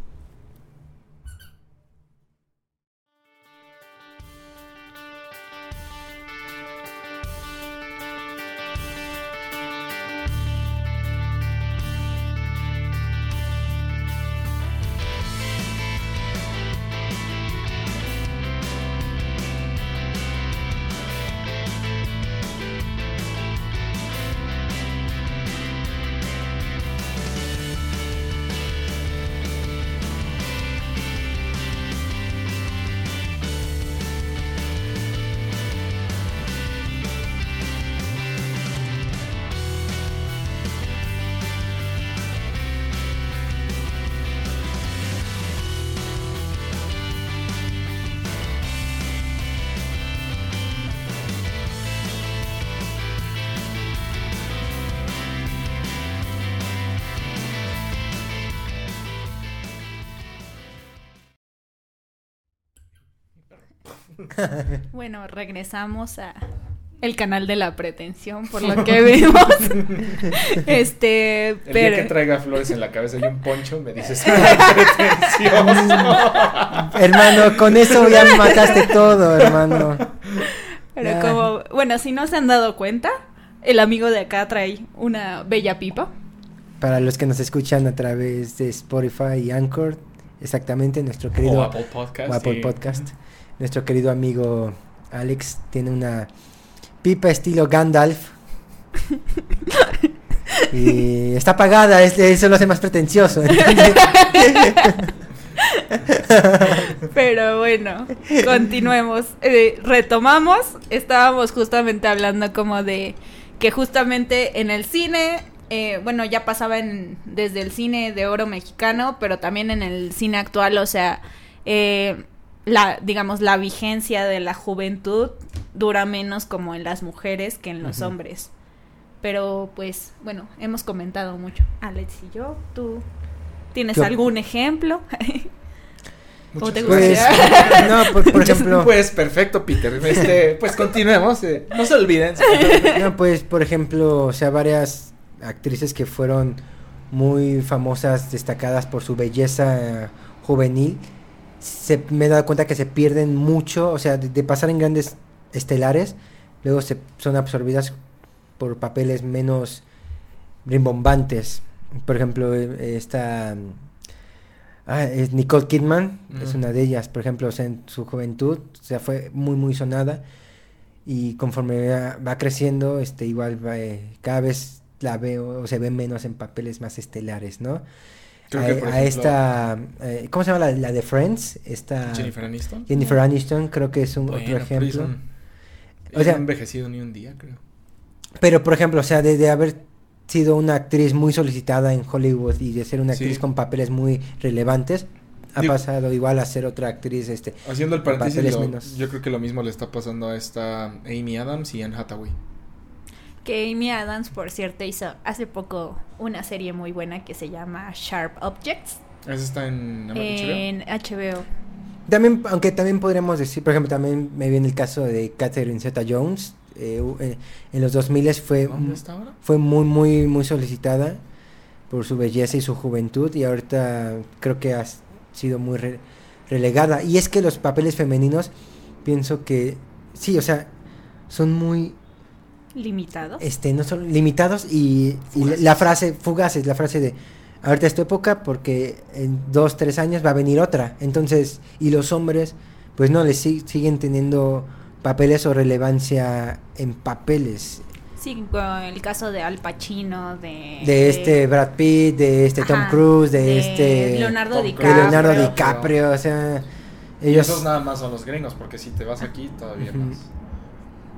Bueno, regresamos a el canal de la pretensión, por lo que vimos. este, El pero día que traiga flores en la cabeza y un poncho, me dices, pretencioso. hermano, con eso ya me mataste todo, hermano. Pero Ya. como, bueno, si no se han dado cuenta, el amigo de acá trae una bella pipa. Para los que nos escuchan a través de Spotify y Anchor, exactamente, nuestro querido O Apple Podcast. o Apple. Podcast, nuestro querido amigo Alex tiene una pipa estilo Gandalf. y está apagada, es- eso lo hace más pretencioso. Pero bueno, continuemos. Eh, retomamos. Estábamos justamente hablando como de que justamente en el cine, eh, bueno, ya pasaba en, desde el cine de oro mexicano, pero también en el cine actual, o sea, eh, la, digamos, la vigencia de la juventud dura menos como en las mujeres que en los hombres. Pero pues, bueno, hemos comentado mucho. Alex y yo, ¿tú tienes Yo- algún ejemplo? ¿Cómo te Pues, no, por, por ejemplo, Pues perfecto, Peter. Este, pues continuemos. eh, No se olviden. no, pues, por ejemplo, o sea, varias actrices que fueron muy famosas, destacadas por su belleza eh, juvenil, se, me he dado cuenta que se pierden mucho, o sea, de, de pasar en grandes estelares, luego se son absorbidas por papeles menos rimbombantes. Por ejemplo, eh, esta ah, es Nicole Kidman, es una de ellas, por ejemplo, o sea, en su juventud, o sea, fue muy muy sonada y conforme va, va creciendo, este igual va, eh, cada vez la veo o se ve menos en papeles más estelares, ¿no? Creo a, que, por a ejemplo, esta, eh, ¿cómo se llama la, la de Friends? Esta Jennifer Aniston. Jennifer Aniston, creo que es un Bueno, otro ejemplo. O sea- no ha envejecido ni un día, creo. Pero, por ejemplo, o sea, de, de haber sido una actriz muy solicitada en Hollywood y de ser una actriz Sí. con papeles muy relevantes, ha Digo- pasado igual a ser otra actriz, este, Haciendo el paréntesis, papeles lo- menos. yo creo que lo mismo le está pasando a esta Amy Adams y Anne Hathaway. Que Amy Adams, por cierto, hizo hace poco una serie muy buena que se llama Sharp Objects ¿Esa está en HBO? en HBO. También, aunque también podríamos decir, por ejemplo, también me viene el caso de Catherine Zeta-Jones. eh, u- eh, en los 2000 fue, fue muy, muy, muy solicitada por su belleza y su juventud y ahorita creo que ha sido muy re- relegada. Y es que los papeles femeninos, pienso que, sí, o sea, son muy, Limitados. este, no son limitados y, y Fugaces. la frase, fugaces, la frase de, ahorita es tu época porque en dos, tres años va a venir otra. Entonces, y los hombres, pues no, les si- siguen teniendo papeles o relevancia en papeles. Sí, con el caso de Al Pacino, de... De este Brad Pitt, de este Tom Ajá, Cruise, de, de este... Leonardo Tom de DiCaprio. Leonardo DiCaprio, o sea... Y Ellos... esos nada más son los gringos, porque si te vas aquí todavía Ujú. más.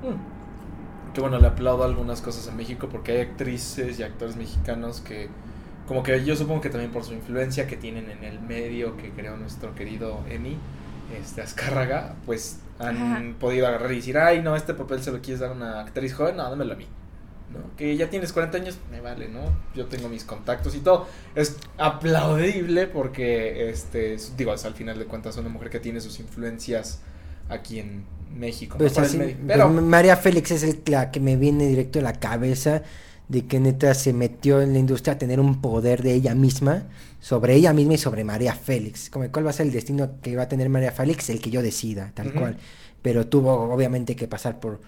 Mm. Que bueno, le aplaudo algunas cosas a México porque hay actrices y actores mexicanos que, como que yo supongo que también por su influencia que tienen en el medio que creó nuestro querido Emi, este Azcárraga, pues han Ajá. podido agarrar y decir, ay, no, este papel se lo quieres dar a una actriz joven, no, dámelo a mí. ¿no? Que ya tienes 40 años, me vale, ¿no? Yo tengo mis contactos y todo. Es aplaudible porque, este, es- digo, al final de cuentas una mujer que tiene sus influencias aquí en México. Pues así, pues, María Félix es el- la que me viene directo a la cabeza de que neta se metió en la industria a tener un poder de ella misma, sobre ella misma y sobre María Félix. Como cuál va a ser el destino que va a tener María Félix, el que yo decida, tal cual. Pero tuvo obviamente que pasar por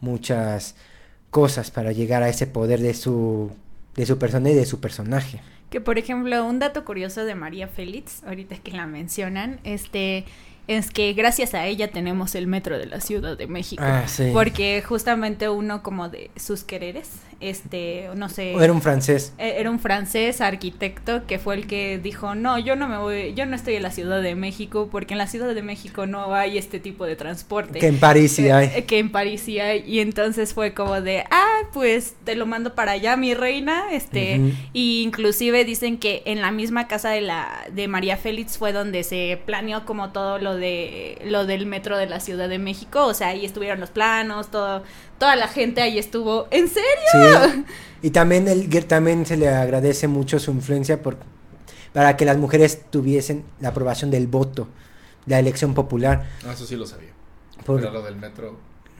muchas cosas para llegar a ese poder de su de su persona y de su personaje. Que por ejemplo, un dato curioso de María Félix, ahorita que la mencionan, este es que gracias a ella tenemos el metro de la Ciudad de México. Ah, sí. Porque justamente uno como de sus quereres, este, no sé, Era un francés. e- era un francés arquitecto que fue el que dijo, no, yo no me voy, yo no estoy en la Ciudad de México porque en la Ciudad de México no hay este tipo de transporte. Que en París sí Eh, hay. eh, que en París sí hay. Y entonces fue como de, ah, pues te lo mando para allá, mi reina. Este, y inclusive dicen que en la misma casa de la de María Félix fue donde se planeó como todo lo de lo del metro de la Ciudad de México. O sea, ahí estuvieron los planos, todo, toda la gente ahí estuvo. ¿En serio? Sí. Y también el también se le agradece mucho su influencia por para que las mujeres tuviesen la aprobación del voto, la elección popular. ah, eso sí lo sabía. Por- Pero lo del metro.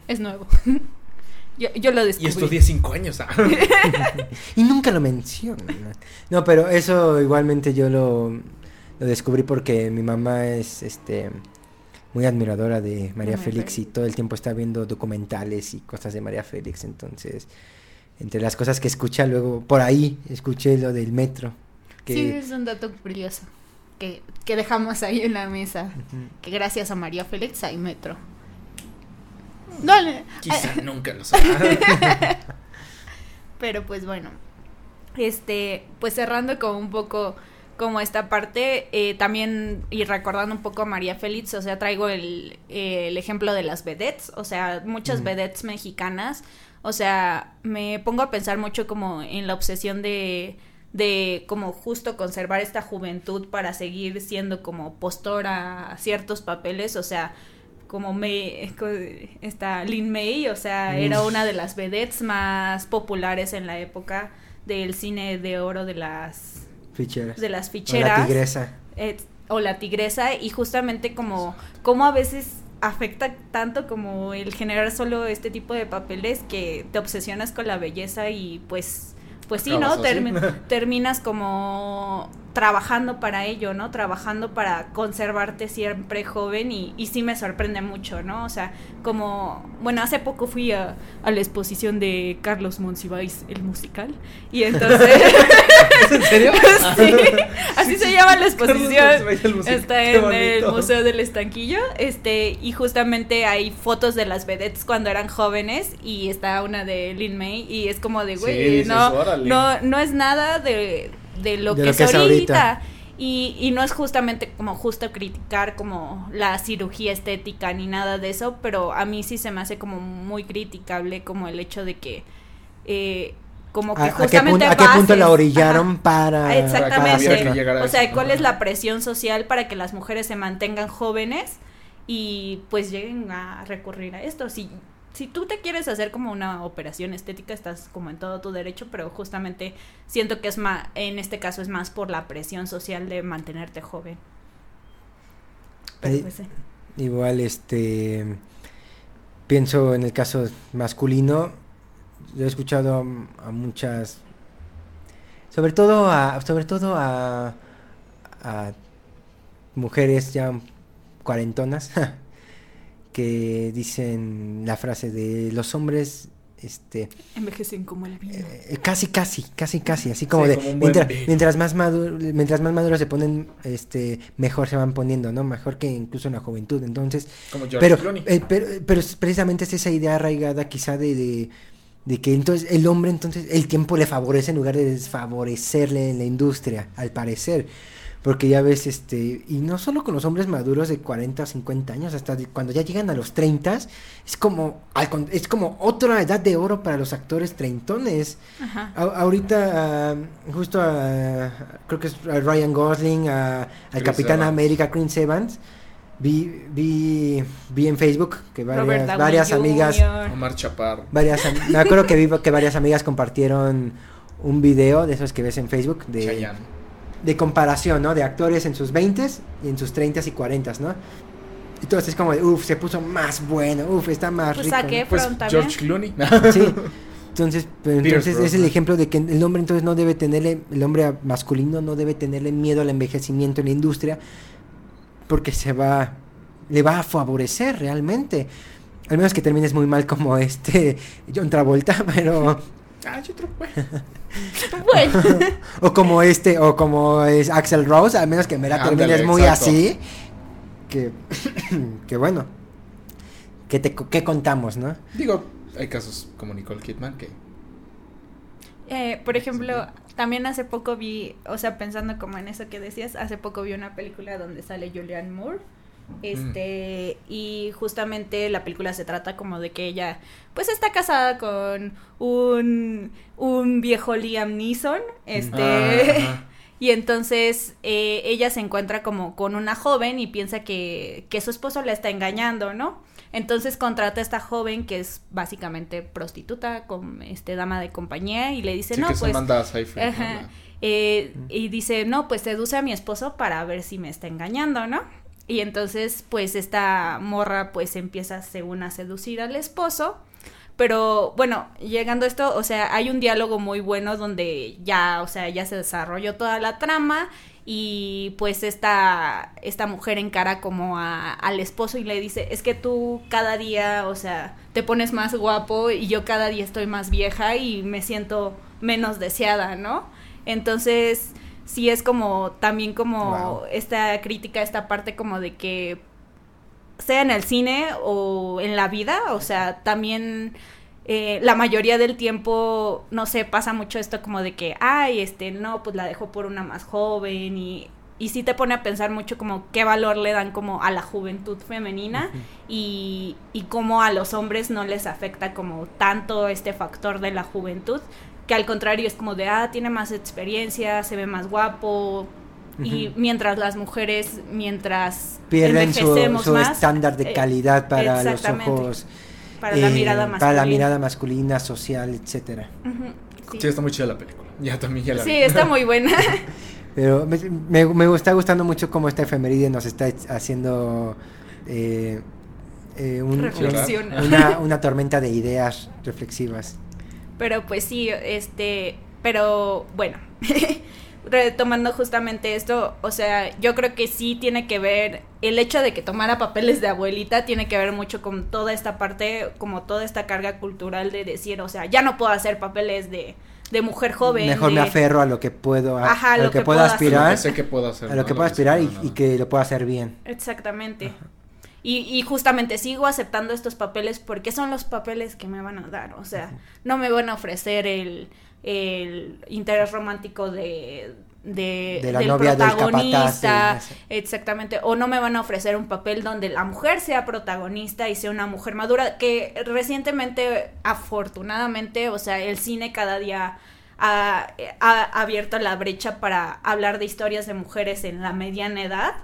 Es nuevo. yo, yo lo Y descubrí. estudié cinco años. ah. Y nunca lo mencionan. No, pero eso igualmente yo lo, lo descubrí porque mi mamá es este muy admiradora de María Félix y todo el tiempo está viendo documentales y cosas de María Félix. Entonces, entre las cosas que escucha, luego por ahí escuché lo del metro. Que, Sí, es un dato curioso que, que dejamos ahí en la mesa. Que gracias a María Félix hay metro. Dale. Quizá nunca lo sabrá. Pero pues bueno, este, pues cerrando con un poco como esta parte, eh, también y recordando un poco a María Félix, o sea, traigo el, eh, el ejemplo de las vedettes, o sea, muchas Mm. vedettes mexicanas, o sea, me pongo a pensar mucho como en la obsesión de de como justo conservar esta juventud para seguir siendo como postor a ciertos papeles, o sea, como May, esta Lin May, o sea, era una de las vedettes más populares en la época del cine de oro de las Ficheras. de las O ficheras la tigresa. eh, o la tigresa y justamente como como a veces afecta tanto como el generar solo este tipo de papeles que te obsesionas con la belleza y pues pues sí, ¿no? Termi- terminas como trabajando para ello, ¿no? Trabajando para conservarte siempre joven y, y sí me sorprende mucho, ¿no? O sea, como, bueno, hace poco fui a, a la exposición de Carlos Monsiváis, el musical, y entonces... ¿Es en serio? sí, así se llama la Carlos exposición. Monsiváis, el musical, Está qué en el. Museo del Estanquillo, este, y justamente hay fotos de las vedettes cuando eran jóvenes y está una de Lin May y es como de, güey, no, no, no es nada de, de lo De que lo es que es ahorita. ahorita. Y, y no es justamente como justo criticar como la cirugía estética ni nada de eso, pero a mí sí se me hace como muy criticable como el hecho de que eh, como que ¿A, a qué justamente punto, a qué punto bases- la orillaron Ajá. para, para Exactamente. hacerla? que llegar a o sea, ¿cuál es la presión social para que las mujeres se mantengan jóvenes y pues lleguen a recurrir a esto? Si, si tú te quieres hacer como una operación estética, estás como en todo tu derecho, pero justamente siento que es más, en este caso es más por la presión social de mantenerte joven. Pero Eh, pues, sí. Igual, este. Pienso en el caso masculino. Yo he escuchado a, a muchas. Sobre todo a. Sobre todo a. a mujeres ya cuarentonas. que dicen la frase de los hombres. Este. Envejecen como el vino. Eh, casi, casi, casi, casi, así como Sí, de como mientras, mientras más maduros, mientras más maduros se ponen, este, mejor se van poniendo, ¿no? Mejor que incluso en la juventud. Entonces, Como pero, eh, pero, pero es- precisamente es esa idea arraigada quizá de, de, de que entonces el hombre entonces el tiempo le favorece en lugar de desfavorecerle en la industria, al parecer. Porque ya ves, este, y no solo con los hombres maduros de 40 o 50 años, hasta de- cuando ya llegan a los 30, es como, es como otra edad de oro para los actores treintones. Ajá. A- ahorita, ah, justo a, creo que es a Ryan Gosling, a- al Capitán Evans. América, Chris Evans, vi, vi, vi en Facebook que varias, varias amigas, Jr. Omar Chaparro. varias, me acuerdo que vi que varias amigas compartieron un video de esos que ves en Facebook de, Chayanne. De comparación, ¿no? De actores en sus 20s y en sus 30s y 40s, ¿no? Entonces es como, de, uff, se puso más bueno, uff, está más Pues rico. a ¿no? qué Pues también. George Clooney. Sí. Entonces, Pierce entonces es el ejemplo de que el hombre entonces no debe tenerle, el hombre masculino no debe tenerle miedo al envejecimiento en la industria porque se va, le va a favorecer realmente. Al menos que termines muy mal como este John Travolta, pero Otro, güey. Bueno, o como este o como es Axel Rose, al menos que me la Ándale, termines muy exacto. así que que bueno. Que te que contamos, ¿no? Digo, hay casos como Nicole Kidman que. Eh, por ejemplo, también hace poco vi, o sea, pensando como en eso que decías, hace poco vi una película donde sale Julianne Moore. Este, y justamente la película se trata como de que ella, pues está casada con un, un viejo Liam Neeson, este, Ah, y entonces eh, ella se encuentra como con una joven y piensa que, que su esposo la está engañando, ¿no? Entonces contrata a esta joven que es básicamente prostituta, con este dama de compañía y le dice, Sí, no, que es pues... Seyfried. Ajá. Eh, y dice, no, pues seduce a mi esposo para ver si me está engañando, ¿no? Y entonces, pues esta morra pues empieza según a seducir al esposo. Pero bueno, llegando a esto, o sea, hay un diálogo muy bueno donde ya, o sea, ya se desarrolló toda la trama y pues esta, esta mujer encara como a, al esposo y le dice, es que tú cada día, o sea, te pones más guapo y yo cada día estoy más vieja y me siento menos deseada, ¿no? Entonces, sí es como también como esta crítica, esta parte como de que sea en el cine o en la vida, o sea, también eh, la mayoría del tiempo, no sé, pasa mucho esto como de que, ay, este, no, pues la dejó por una más joven y, y sí te pone a pensar mucho como qué valor le dan como a la juventud femenina y, y cómo a los hombres no les afecta como tanto este factor de la juventud, que al contrario es como de, ah, tiene más experiencia, se ve más guapo, y mientras las mujeres, mientras pierden su, su estándar de eh, calidad para los ojos. Para la mirada masculina. Eh, para la mirada masculina, social, etcétera. sí. está muy chida la película. Ya también ya la Sí, está muy buena. Pero me, me, está gustando mucho cómo esta efeméride nos está haciendo eh, eh una, una tormenta de ideas reflexivas. Pero pues sí, este, pero bueno, retomando justamente esto, o sea, yo creo que sí tiene que ver, el hecho de que tomara papeles de abuelita tiene que ver mucho con toda esta parte, como toda esta carga cultural de decir, o sea, ya no puedo hacer papeles de, de mujer joven. Mejor me aferro a lo que puedo, a, lo, que, puedo aspirar. A lo que, puedo hacer. A lo que puedo aspirar y, que lo puedo hacer bien. Exactamente. Y, y, justamente sigo aceptando estos papeles porque son los papeles que me van a dar. O sea, no me van a ofrecer el, el interés romántico de, de, la del novia protagonista, exactamente, o no me van a ofrecer un papel donde la mujer sea protagonista y sea una mujer madura, que recientemente, afortunadamente, o sea, el cine cada día ha, abierto la brecha para hablar de historias de mujeres en la mediana edad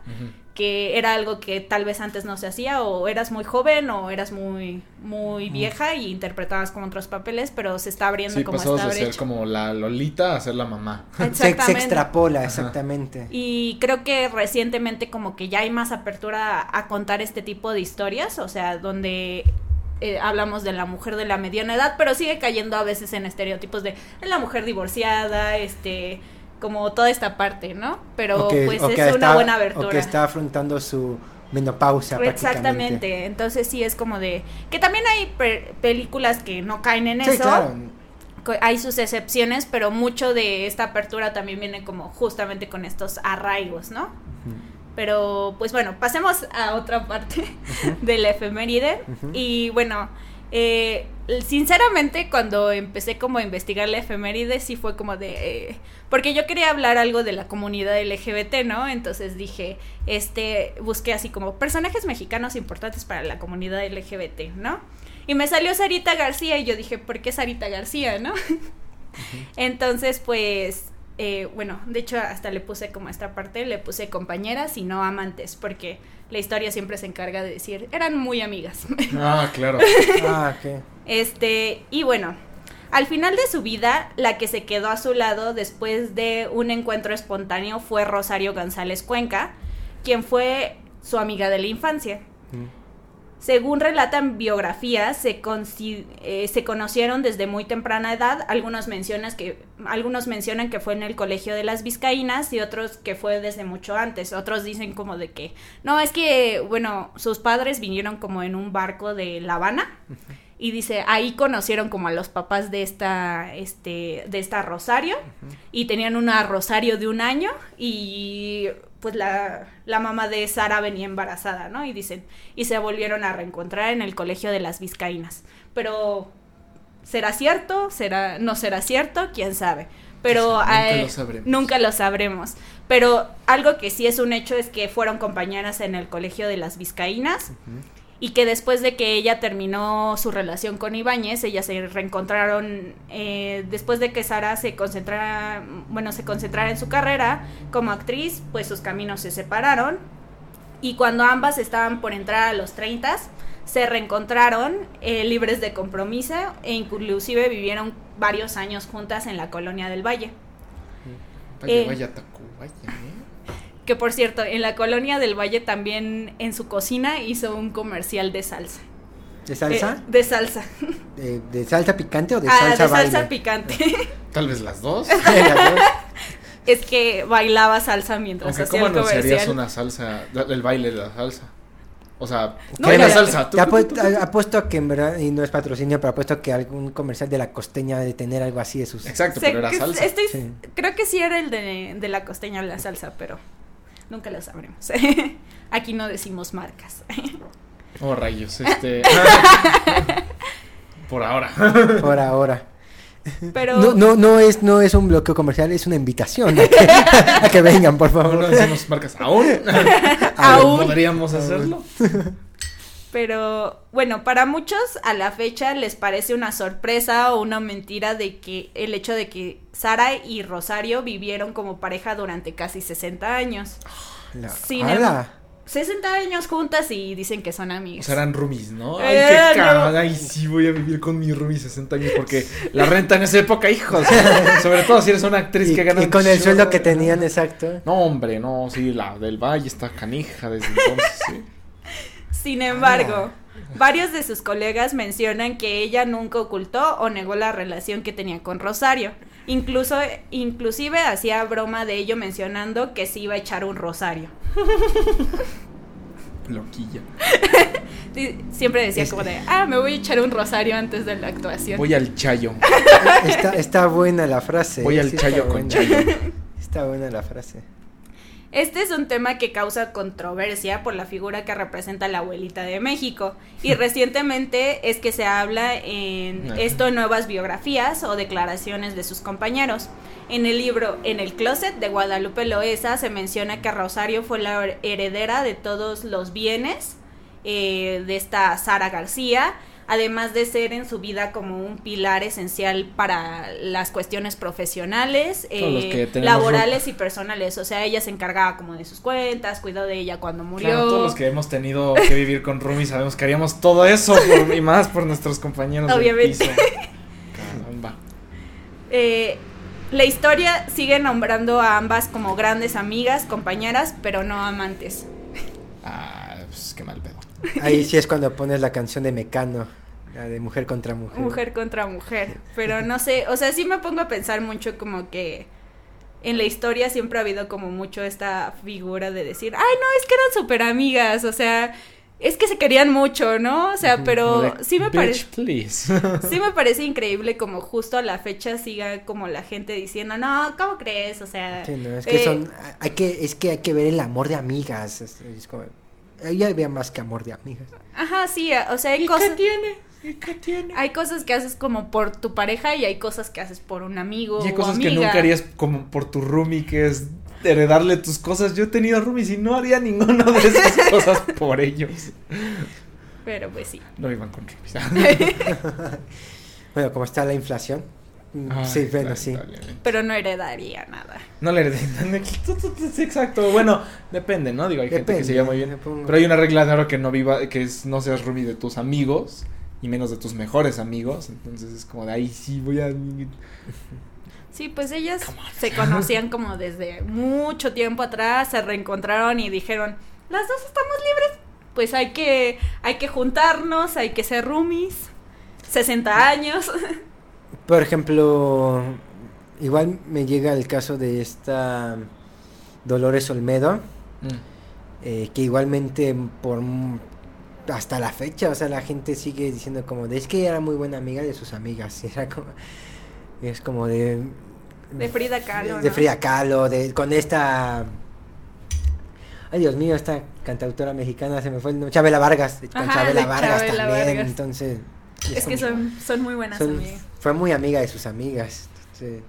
que era algo que tal vez antes no se hacía o eras muy joven o eras muy muy vieja y interpretabas con otros papeles pero se está abriendo como esta de ser como la Lolita a ser la mamá. Se, extrapola exactamente. Y creo que recientemente como que ya hay más apertura a, contar este tipo de historias o sea donde eh, hablamos de la mujer de la mediana edad pero sigue cayendo a veces en estereotipos de la mujer divorciada este como toda esta parte, ¿no? Pero pues es una buena abertura. O que está afrontando su menopausia. Exactamente, entonces sí es como de... Que también hay películas que no caen en eso. Claro. Hay sus excepciones, pero mucho de esta apertura también viene como justamente con estos arraigos, ¿no? Pero pues bueno, pasemos a otra parte del efeméride. Y bueno, eh, sinceramente, cuando empecé como a investigar la efeméride, sí fue como de... Eh, porque yo quería hablar algo de la comunidad LGBT, ¿no? Entonces dije, este, busqué así como personajes mexicanos importantes para la comunidad LGBT, ¿no? Y me salió Sarita García y yo dije, ¿por qué Sarita García, no? Entonces, pues, eh, bueno, de hecho hasta le puse como esta parte, le puse compañeras y no amantes, porque la historia siempre se encarga de decir, eran muy amigas. Ah, claro. ah, Este, y bueno, al final de su vida, la que se quedó a su lado después de un encuentro espontáneo fue Rosario González Cuenca, quien fue su amiga de la infancia. Mm. Según relatan biografías, se, eh, se conocieron desde muy temprana edad. Algunos, que, algunos mencionan que fue en el colegio de las Vizcaínas y otros que fue desde mucho antes. Otros dicen como de que, no, es que, bueno, sus padres vinieron como en un barco de La Habana. Y dice, ahí conocieron como a los papás de esta, este, de esta Rosario. Y tenían una Rosario de un año. Y pues la, la mamá de Sara venía embarazada, ¿no? Y dicen, y se volvieron a reencontrar en el colegio de las Vizcaínas. Pero, ¿será cierto? ¿Será, no será cierto? ¿Quién sabe? Pero nunca, lo sabremos. nunca lo sabremos. Pero algo que sí es un hecho es que fueron compañeras en el colegio de las Vizcaínas y que después de que ella terminó su relación con Ibáñez, ellas se reencontraron eh, después de que Sara se concentrara, bueno, se concentrara en su carrera como actriz, pues sus caminos se separaron. Y cuando ambas estaban por entrar a los 30 se reencontraron eh, libres de compromiso e inclusive vivieron varios años juntas en la colonia del Valle. Valle, eh, Vaya, Que por cierto, en la colonia del Valle también en su cocina hizo un comercial de salsa. ¿De salsa? Eh, de salsa. ¿De, de salsa picante o de ah, salsa de baile? salsa picante. Tal vez las dos. Las dos. es que bailaba salsa mientras Aunque hacía ¿cómo el comercial. anunciarías una salsa, el baile de la salsa? O sea, No, ¿qué la salsa? Te apuesto, apuesto que en verdad, y no es patrocinio, pero apuesto que algún comercial de la costeña de tener algo así de sus... Exacto, pero era salsa. estoy- Sí. Creo que sí era el de, de la costeña la salsa, pero nunca lo sabremos. Aquí no decimos marcas. Oh, rayos, este... Por ahora. Por ahora. Pero No, no, no es, no es un bloqueo comercial, es una invitación a que, a que vengan, por favor. no decimos marcas aún. Aún. Podríamos hacerlo. Pero bueno, para muchos a la fecha les parece una sorpresa o una mentira de que el hecho de que Sara y Rosario vivieron como pareja durante casi 60 años. La- Sin ¡Hala! 60 años juntas y dicen que son O amigas. sea, eran roomies, ¿no? Ay, Eh, qué no. cagada. Ay, sí, voy a vivir con mi roomie 60 años porque la renta en esa época, hijos. Sobre todo si eres una actriz Y, que gana y con el sueldo que tenían, exacto. No, hombre, no, sí, la del Valle está canija desde entonces, sí. Sin embargo, varios de sus colegas mencionan que ella nunca ocultó o negó la relación que tenía con Rosario. Incluso, inclusive hacía broma de ello mencionando que se iba a echar un rosario. Loquilla. Siempre decía como de, ah, me voy a echar un rosario antes de la actuación. Voy al chayo. Está, está buena la frase. Voy al sí está chayo con buena. chayo. Está buena la frase. Este es un tema que causa controversia por la figura que representa la abuelita de México. Y recientemente es que se habla en esto en nuevas biografías o declaraciones de sus compañeros. En el libro En el Closet de Guadalupe Loesa se menciona que Rosario fue la heredera de todos los bienes eh, de esta Sara García, además de ser en su vida como un pilar esencial para las cuestiones profesionales, eh, laborales y personales. O sea, ella se encargaba como de sus cuentas, cuidó de ella cuando murió. Claro, todos los que hemos tenido que vivir con roomies sabemos que haríamos todo eso por- y más por nuestros compañeros del Obviamente. piso. Caramba. Eh, la historia sigue nombrando a ambas como grandes amigas, compañeras, pero no amantes. Ah, pues qué mal pedo. Ahí sí es cuando pones la canción de Mecano, la de mujer contra mujer. Mujer contra mujer. Pero no sé, o sea, sí me pongo a pensar mucho como que en la historia siempre ha habido como mucho esta figura de decir, ay, no, es que eran súper amigas, o sea, es que se querían mucho, ¿no? O sea, pero sí me "Bitch, parece... Sí me parece increíble como justo a la fecha siga como la gente diciendo, no, ¿cómo crees? O sea, Sí, no, es que eh, son, hay que, es que hay que ver el amor de amigas. Es, es como, ella había más que amor de amigas. Ajá, sí, o sea, hay ¿Y cosas... qué tiene? ¿Y qué tiene? Hay cosas que haces como por tu pareja y hay cosas que haces por un amigo Y hay o cosas que nunca harías como por tu roomie, que es heredarle tus cosas. Yo he tenido roomies y no haría ninguna de esas cosas por ellos. Pero pues sí. No iban con roomies. Bueno, como está la inflación. Mm, Ah, sí, bueno, sí. Pero no heredaría nada. No le heredé. Sí, Exacto. Bueno, depende, ¿no? Digo, hay gente que se llama muy bien. Pero hay una regla de oro que no viva, que es no seas roomie de tus amigos y menos de tus mejores amigos. Entonces es como de ahí sí voy a. Sí, pues ellas se conocían como desde mucho tiempo atrás, se reencontraron y dijeron, las dos estamos libres, pues hay que, hay que juntarnos, hay que ser roomies, 60 años. Por ejemplo, igual me llega el caso de esta Dolores Olmedo, Mm. eh, que igualmente por hasta la fecha, o sea, la gente sigue diciendo como de es que era muy buena amiga de sus amigas, y era como es como de De Frida Kahlo, de ¿no? Frida Kahlo, de con esta Ay, Dios mío, esta cantautora mexicana se me fue el nombre, Chabela Vargas, con Ajá, Chabela de Vargas Chabela también, Vargas. entonces Es que como- son, son muy buenas son- amigas. Fue muy amiga de sus amigas. entonces,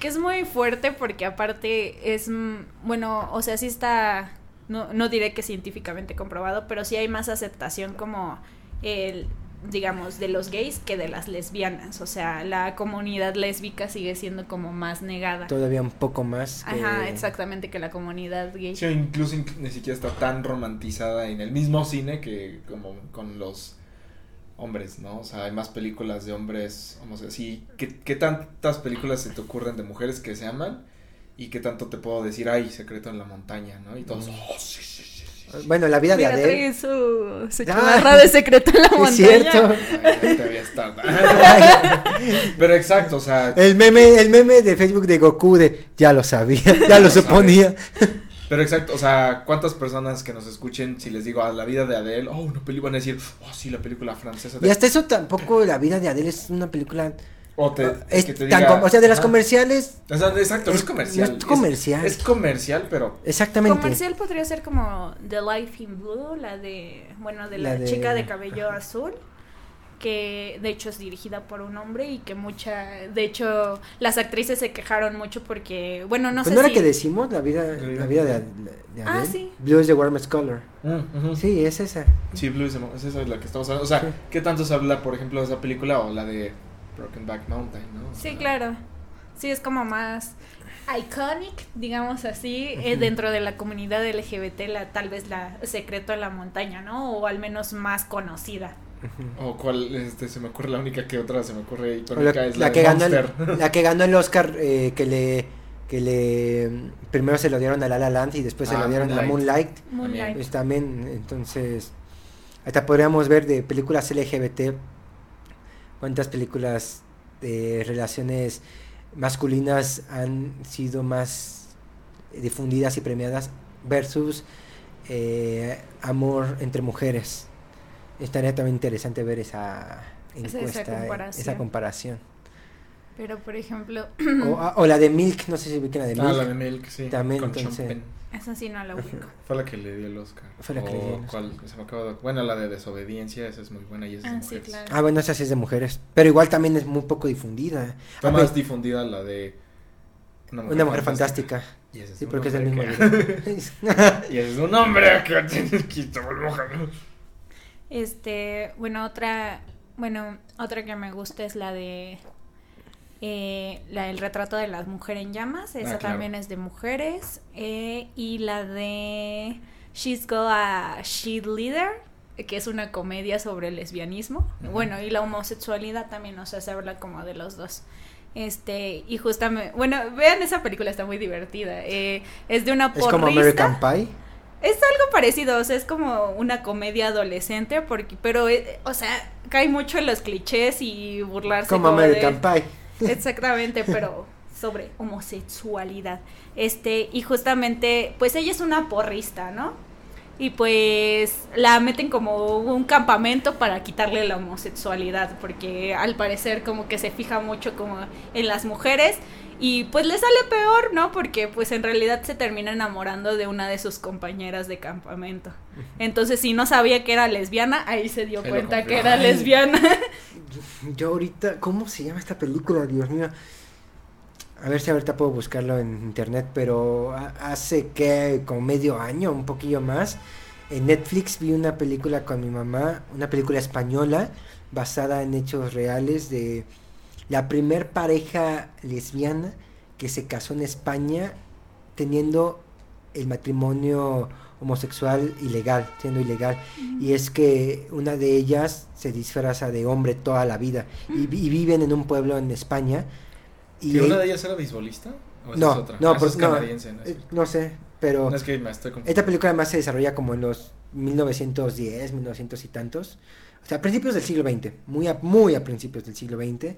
Que es muy fuerte porque aparte es, mm, bueno, o sea, sí está, no, no diré que científicamente comprobado, pero sí hay más aceptación como el, digamos, de los gays que de las lesbianas. O sea, la comunidad lésbica sigue siendo como más negada. todavía un poco más. que- Ajá, exactamente, que la comunidad gay. Sí, incluso inc- ni siquiera está tan romantizada en el mismo cine que como con los hombres, ¿no? O sea, hay más películas de hombres, vamos a decir, ¿qué, qué tantas películas se te ocurren de mujeres que se aman y qué tanto te puedo decir, ay, secreto en la montaña, ¿no? Y todos, Mm. oh, sí, sí, sí, sí. Bueno, la vida Mira, de trae Adele. su, su Ah, chamarra de secreto en la Es montaña. cierto. Ay, te había estado. Pero exacto, o sea, El meme, el meme de Facebook de Goku de ya lo sabía, ya lo lo suponía. Pero exacto, o sea, ¿cuántas personas que nos escuchen, si les digo a la vida de Adele, oh, una película, van a decir, oh, sí, la película francesa. de- Y hasta eso tampoco la vida de Adele es una película O, te, es que te tan diga, com- o sea, de las comerciales, O sea, exacto, no es- es comercial. no es comercial. Es, comercial, pero exactamente. Comercial podría ser como The Life in Blue, la de, bueno, de la, La de- chica de cabello azul, que de hecho es dirigida por un hombre y que mucha, de hecho, las actrices se quejaron mucho porque, bueno, no Pues sé no era si... que decimos la vida, la vida de, de Ah, sí. Blue is the warmest color. Mm, Sí, es esa. Sí, Blue is the es esa es la que estamos hablando. O sea, Sí. ¿qué tanto se habla, por ejemplo, de esa película o la de Broken Back Mountain, no? O Sí, sea, claro. Sí, es como más iconic, digamos así, eh, Ujú. dentro de la comunidad LGBT, la, tal vez la secreto en la montaña, ¿no? O al menos más conocida. O cuál, este, se me ocurre la única que otra se me ocurre O la, icónica es la la, que de ganó el, la que ganó el Oscar eh, que le que le primero se lo dieron a La La Land y después se Ah, lo dieron a Moonlight. Moonlight Moonlight. pues también entonces hasta podríamos ver de películas LGBT cuántas películas de relaciones masculinas han sido más difundidas y premiadas versus eh, amor entre mujeres estaría también interesante ver esa Esa- esa encuesta eh, comparación. esa comparación Pero, por ejemplo, o, ah, o la de Milk no sé si ubican la de Milk Ah, la de Milk, sí. También, con entonces- esa sí no la ubico. Fue la que le dio el Oscar. Fue la que le dio el O cuál, se me acaba de... Bueno, la de Desobediencia, esa es muy buena y esa es Ah, de sí, mujeres. claro. ah bueno esa sí es de mujeres pero igual también es muy poco difundida Está Ah, más difundida la de... Una una mujer fantástica Y ese es sí un porque es el hombre mismo que- y ese es un hombre que tiene que tomar mujer. Este, bueno, otra, bueno, otra que me gusta es la de eh, la el retrato de la mujer en llamas, esa Ah, claro. también es de mujeres eh, y la de She's Go a She Leader, que es una comedia sobre el lesbianismo, bueno, y la homosexualidad también, o sea, se habla como de los dos. Este, y justamente, bueno, vean esa película, está muy divertida. eh, es de una es como porrista. American Pie Es algo parecido, o sea, es como una comedia adolescente, porque, pero, eh, o sea, cae mucho en los clichés y burlarse como como de- American Pie Exactamente, pero sobre homosexualidad. Este, y justamente, pues ella es una porrista, ¿no? Y pues la meten como un campamento para quitarle la homosexualidad, porque al parecer como que se fija mucho como en las mujeres y pues le sale peor, ¿no? Porque pues en realidad se termina enamorando de una de sus compañeras de campamento. Entonces si no sabía que era lesbiana, ahí se dio Se cuenta que era Ay. lesbiana. yo ahorita cómo se llama esta película Dios mío a ver si ahorita puedo buscarlo en internet pero ha- hace que como medio año un poquillo más en Netflix vi una película con mi mamá una película española basada en hechos reales de la primer pareja lesbiana que se casó en España teniendo el matrimonio homosexual ilegal, siendo ilegal. Y es que una de ellas se disfraza de hombre toda la vida y, y viven en un pueblo en España. Y ¿Y una de ellas era beisbolista? ¿O no, es otra? no, Ah, por- es no, canadiense, ¿no? eh, no sé, pero No, es que me estoy esta película además se desarrolla como en los 1910, 1900 y tantos. O sea, a principios del siglo XX, muy a, muy a principios del siglo XX.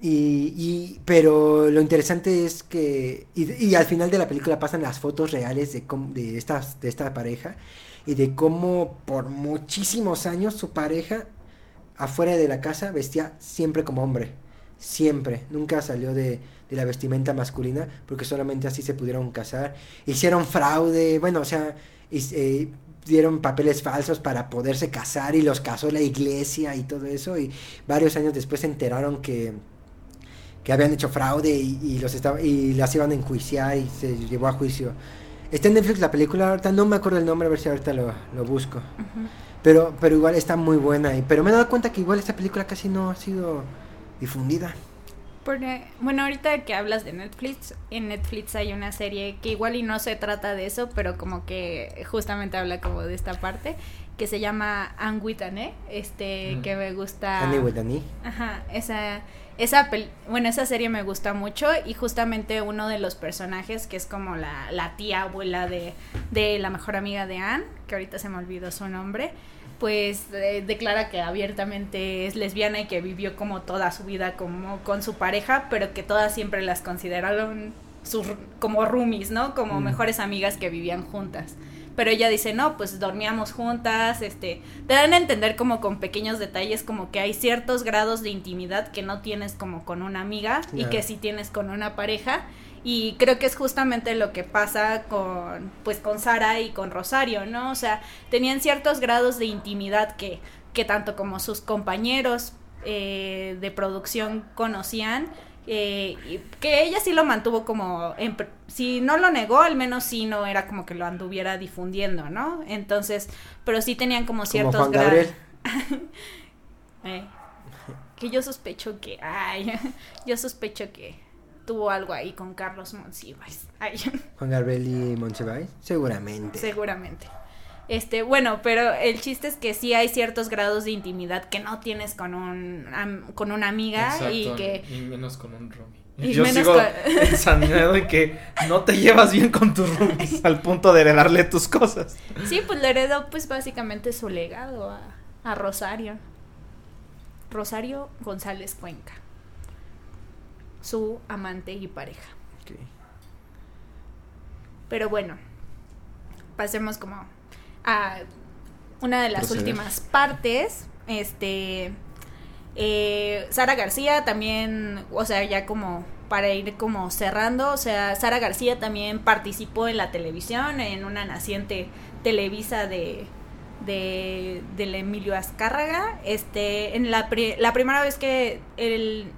Y, y- pero lo interesante es que, y, y al final de la película pasan las fotos reales de, de, estas, de esta pareja y de cómo por muchísimos años su pareja afuera de la casa vestía siempre como hombre, siempre, nunca salió de, de la vestimenta masculina porque solamente así se pudieron casar, hicieron fraude, bueno, o sea, eh, dieron papeles falsos para poderse casar y los casó la iglesia y todo eso. Y varios años después se enteraron que que habían hecho fraude y, y los estaba y las iban a enjuiciar y se llevó a juicio. Está en Netflix la película, ahorita no me acuerdo el nombre, a ver si ahorita lo, lo busco. Pero, pero igual está muy buena. Y, pero me he dado cuenta que igual esta película casi no ha sido difundida. Porque, bueno, ahorita que hablas de Netflix, en Netflix hay una serie que igual y no se trata de eso, pero como que justamente habla como de esta parte, que se llama Anguitane, este, Mm. que me gusta. Annie. Ajá, esa, esa, pel- bueno, esa serie me gusta mucho y justamente uno de los personajes que es como la, la tía abuela de, de la mejor amiga de Anne, que ahorita se me olvidó su nombre, pues eh, declara que abiertamente es lesbiana y que vivió como toda su vida como con su pareja, pero que todas siempre las consideraron sus, como roomies, ¿no? Como Mm. mejores amigas que vivían juntas. Pero ella dice, no, pues dormíamos juntas, este, te dan a entender como con pequeños detalles como que hay ciertos grados de intimidad que no tienes como con una amiga y que sí tienes con una pareja. Y creo que es justamente lo que pasa con, pues con Sara y con Rosario, ¿no? O sea, tenían ciertos grados de intimidad que, que tanto como sus compañeros eh, de producción conocían, eh, que ella sí lo mantuvo como, en si no lo negó, al menos sí no era como que lo anduviera difundiendo, ¿no? Entonces, pero sí tenían como Como ciertos Juan grados. Gabriel. Eh, que yo sospecho que, ay, yo sospecho que tuvo algo ahí con Carlos Monsiváis. Ay, Juan Gabriel y Monsiváis. Seguramente. seguramente. Este, bueno, pero el chiste es que sí hay ciertos grados de intimidad que no tienes con un am- con una amiga y que y menos con un roomie. y Yo menos sigo con- ensañado en que no te llevas bien con tus roomies al punto de heredarle tus cosas. sí, pues le heredó pues básicamente su legado a, a Rosario. Rosario González Cuenca. Su amante y pareja. Ok. Pero bueno, pasemos como a una de las Proceder. últimas partes. Este, eh, Sara García también, o sea, ya como para ir como cerrando, o sea, Sara García también participó en la televisión, en una naciente Televisa de de del Emilio Azcárraga, este, en la, pri- la primera vez que el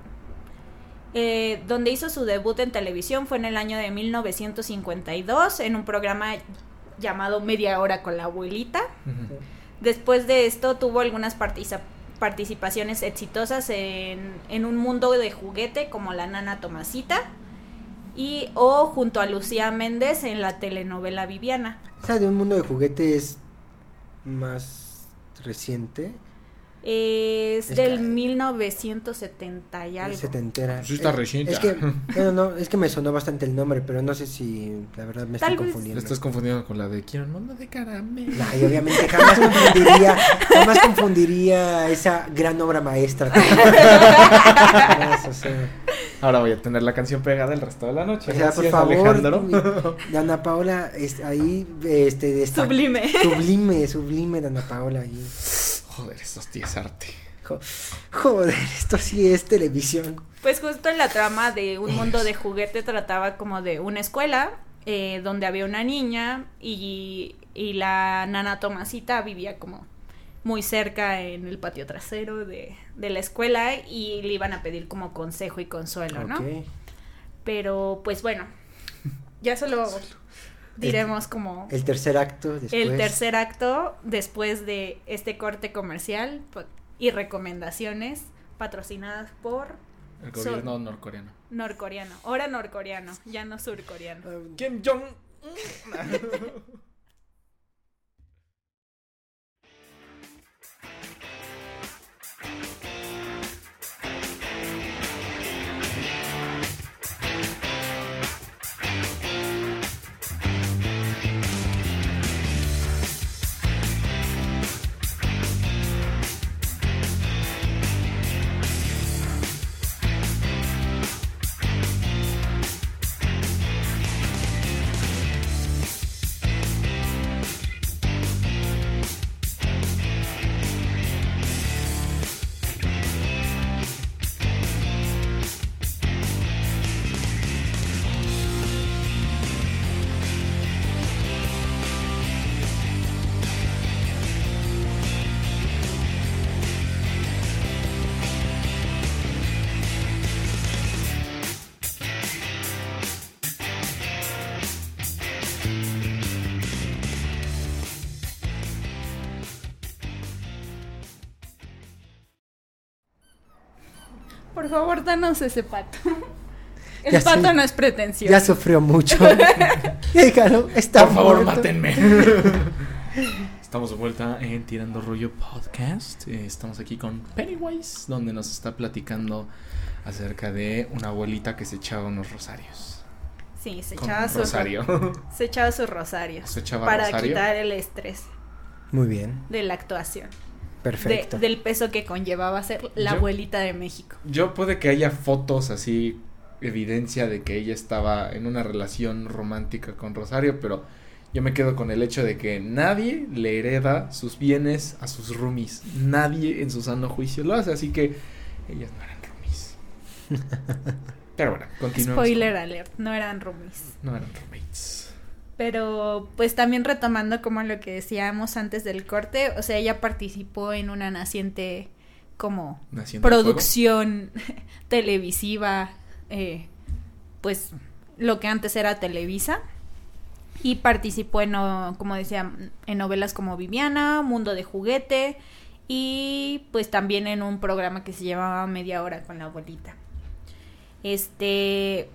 eh, donde hizo su debut en televisión fue en el año de 1952 en un programa llamado Media Hora con la Abuelita. Después de esto tuvo algunas participaciones exitosas en, en un mundo de juguete como La Nana Tomasita y o junto a Lucía Méndez en la telenovela Viviana. Esa de un mundo de juguetes más reciente. Es, Es del que- 1970 y algo. Setentera. Sí está Eh, reciente. Es que, bueno, no, es que me sonó bastante el nombre, pero no sé si la verdad me Tal estoy vez- Lo confundiendo. estás confundiendo con la de Quiero un mundo de caramelo. Ay, obviamente jamás confundiría, jamás confundiría esa gran obra maestra. Jamás, o sea, Ahora voy a tener la canción pegada el resto de la noche. o sea, por Gracias, favor, Alejandro. Dana Paola, es, ahí, este, de esta- Sublime. Sublime, sublime, Dana Paola. Ahí. Joder, esto sí es arte. Jo- Joder, esto sí es televisión. Pues justo en la trama de un mundo de juguete trataba como de una escuela eh, donde había una niña y, y la nana Tomasita vivía como muy cerca en el patio trasero de, de la escuela y le iban a pedir como consejo y consuelo, ¿no? Ok. Pero pues bueno, ya solo diremos como El tercer acto después. el tercer acto después de este corte comercial po- y recomendaciones patrocinadas por El gobierno norcoreano. norcoreano. Ahora norcoreano, ya no surcoreano. Kim Jong. Por favor, danos ese pato. El Ya pato no es pretencioso. Ya sufrió mucho. Déjalo, está Por favor, muerto. mátenme. Estamos de vuelta en Tirando Rollo Podcast. Eh, estamos aquí con Pennywise, donde nos está platicando acerca de una abuelita que se echaba unos rosarios. Sí, se echaba sus rosario. Se echaba sus rosarios. Se echaba para rosario. quitar el estrés Muy bien, de la actuación. De- perfecto. del peso que conllevaba ser la Yo- abuelita de México. Yo puede que haya fotos así, evidencia de que ella estaba en una relación romántica con Rosario, pero yo me quedo con el hecho de que nadie le hereda sus bienes a sus roomies. Nadie en su sano juicio lo hace, así que ellas no eran roomies. Pero bueno, continuemos. Spoiler alert, no eran roomies. No eran roommates. Pero pues también retomando como lo que decíamos antes del corte, o sea, ella participó en una naciente como fuego. producción televisiva, eh, pues lo que antes era Televisa. Y participó en, como decía, en novelas como Viviana, Mundo de Juguete y pues también en un programa que se llamaba Media Hora con la abuelita. Este,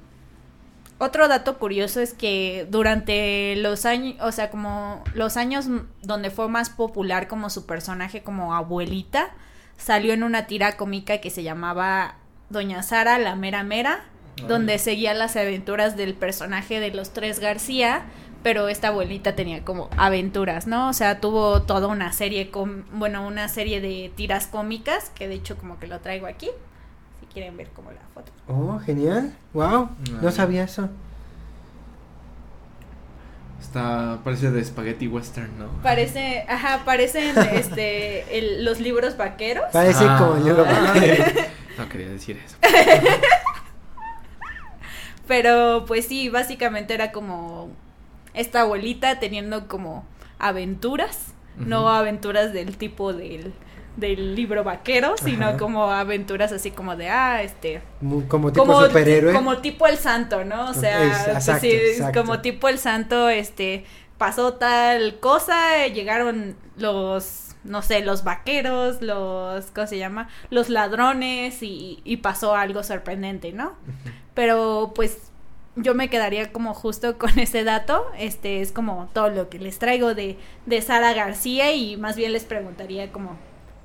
otro dato curioso es que durante los años, o sea, como los años donde fue más popular como su personaje como abuelita, salió en una tira cómica que se llamaba Doña Sara, la mera mera, donde seguía las aventuras del personaje de los tres García, pero esta abuelita tenía como aventuras, ¿no? O sea, tuvo toda una serie, com- bueno, una serie de tiras cómicas, que de hecho como que lo traigo aquí, quieren ver como la foto. Oh, genial. Wow, no sabía eso. Está, parece de spaghetti western, ¿no? Parece, ajá, parecen este, el- los libros vaqueros. Parece Ah. como el libro. No quería decir eso. Pero pues sí, básicamente era como esta abuelita teniendo como aventuras, no aventuras del tipo del, del libro vaquero, sino Ajá. como aventuras así como de, ah, este, como tipo como, superhéroe. como tipo el santo, ¿no? O sea, Es- pues exacto, sí, es exacto. como tipo el santo, este, pasó tal cosa, llegaron los, no sé, los vaqueros, los, ¿cómo se llama? Los ladrones y, y pasó algo sorprendente, ¿no? Pero pues yo me quedaría como justo con ese dato, este es como todo lo que les traigo de, de Sara García y más bien les preguntaría como,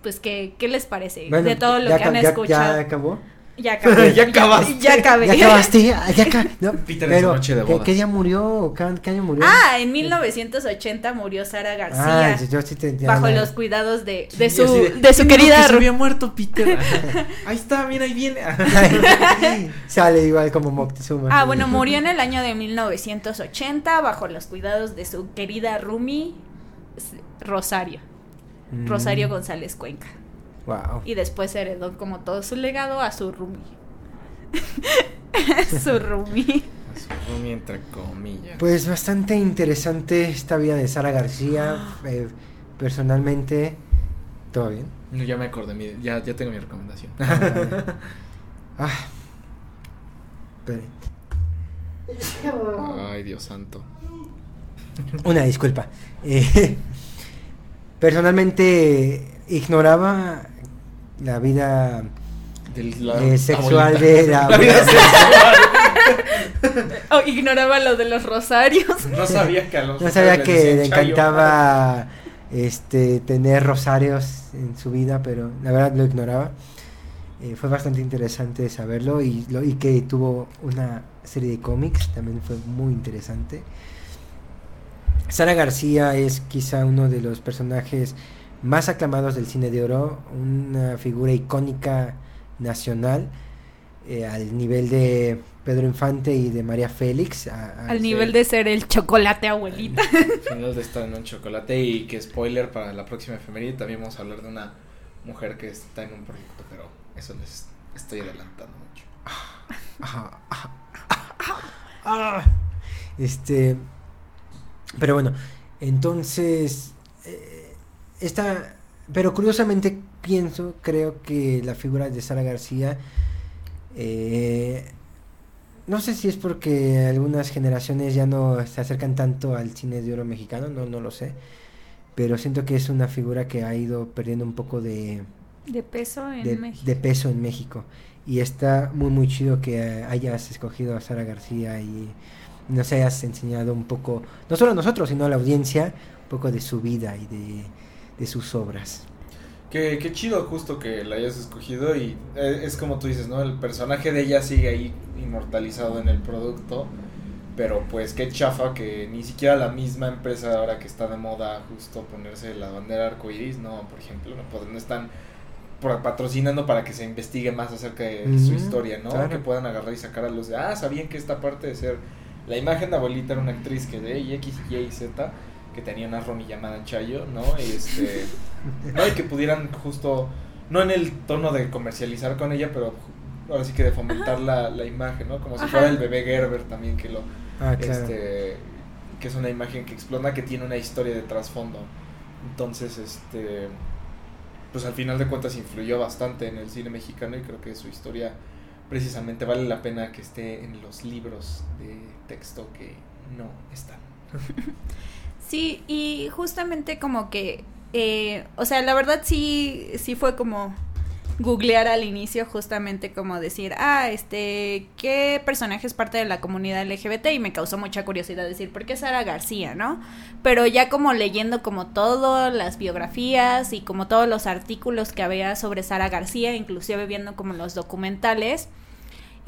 pues, ¿qué, qué les parece Bueno, de todo lo ya que han ya- escuchado? Ya acabó. Ya acabé. Ya acabaste. Ya acabé. Ya acabaste. Ya acá. No, pero, noche de ¿qué, bodas. qué día murió? ¿Qué, qué año murió? Ah, en 1980 murió Sara García. Ah, yo- yo sí te bajo los cuidados de, de Sí, su, así de, su "¿Quién dijo querida que se había muerto Peter. ahí está, mira, ahí viene. Sale igual como Moctezuma. Ah, bueno, murió en el año de 1980 bajo los cuidados de su querida Rumi Rosario, Mm, Rosario González Cuenca. Wow. Y después heredó como todo su legado a su Rumi. su Rumi. Entre comillas. Pues bastante interesante esta vida de Sara García. eh, personalmente, ¿todo bien? No, ya me acordé, mi- ya, ya tengo mi recomendación. Ah. Espere. Ay, Dios santo. Una disculpa. Eh, personalmente ignoraba la vida Del- la eh, sexual abuelita. de la, La vida sexual. Oh, ignoraba lo de los rosarios. No sabía que a los No sabía les que decían le chayo. encantaba este tener rosarios en su vida, pero la verdad lo ignoraba. Eh, fue bastante interesante saberlo y, lo, y que tuvo una serie de cómics, también fue muy interesante. Sara García es quizá uno de los personajes más aclamados del cine de oro, una figura icónica nacional eh, al nivel de Pedro Infante y de María Félix. a- a- Al nivel de ser el chocolate abuelita. Final de estar en un chocolate y que spoiler para la próxima efeméride también vamos a hablar de una mujer que está en un proyecto, pero eso les estoy adelantando mucho. Ajá, ajá, ah. Este, pero bueno, entonces, eh, esta, pero curiosamente pienso, creo que la figura de Sara García, eh, no sé si es porque algunas generaciones ya no se acercan tanto al cine de oro mexicano, no, no lo sé, pero siento que es una figura que ha ido perdiendo un poco de, De peso en de, México. de peso en México. Y está muy, muy chido que hayas escogido a Sara García y nos hayas enseñado un poco, no solo a nosotros, sino a la audiencia, poco de su vida y de, de sus obras. Qué, qué chido justo que la hayas escogido y eh, es como tú dices, ¿no? El personaje de ella sigue ahí inmortalizado en el producto, pero pues qué chafa que ni siquiera la misma empresa ahora que está de moda justo ponerse la bandera arcoiris, no, por ejemplo, no, pues, no están patrocinando para que se investigue más acerca de su historia, ¿no? claro. Que puedan agarrar y sacar a los de, ah, sabían que esta parte de ser la imagen de abuelita era una actriz que de y X, Y y Z que tenía una Ronnie llamada Chayo, ¿no? Y este no, y que pudieran justo, no en el tono de comercializar con ella, pero ahora sí que de fomentar la, la imagen, ¿no? Como si Ajá. fuera el bebé Gerber también, que lo, Ah, claro. este, que es una imagen que explota, que tiene una historia de trasfondo. Entonces, este, pues al final de cuentas influyó bastante en el cine mexicano y creo que su historia precisamente vale la pena que esté en los libros de texto que no están. Sí, y justamente como que, eh, o sea, la verdad sí, sí fue como googlear al inicio justamente como decir, ah, este, ¿qué personaje es parte de la comunidad LGBT? Y me causó mucha curiosidad decir, ¿por qué Sara García, no? Pero ya como leyendo como todas las biografías y como todos los artículos que había sobre Sara García, inclusive viendo como los documentales,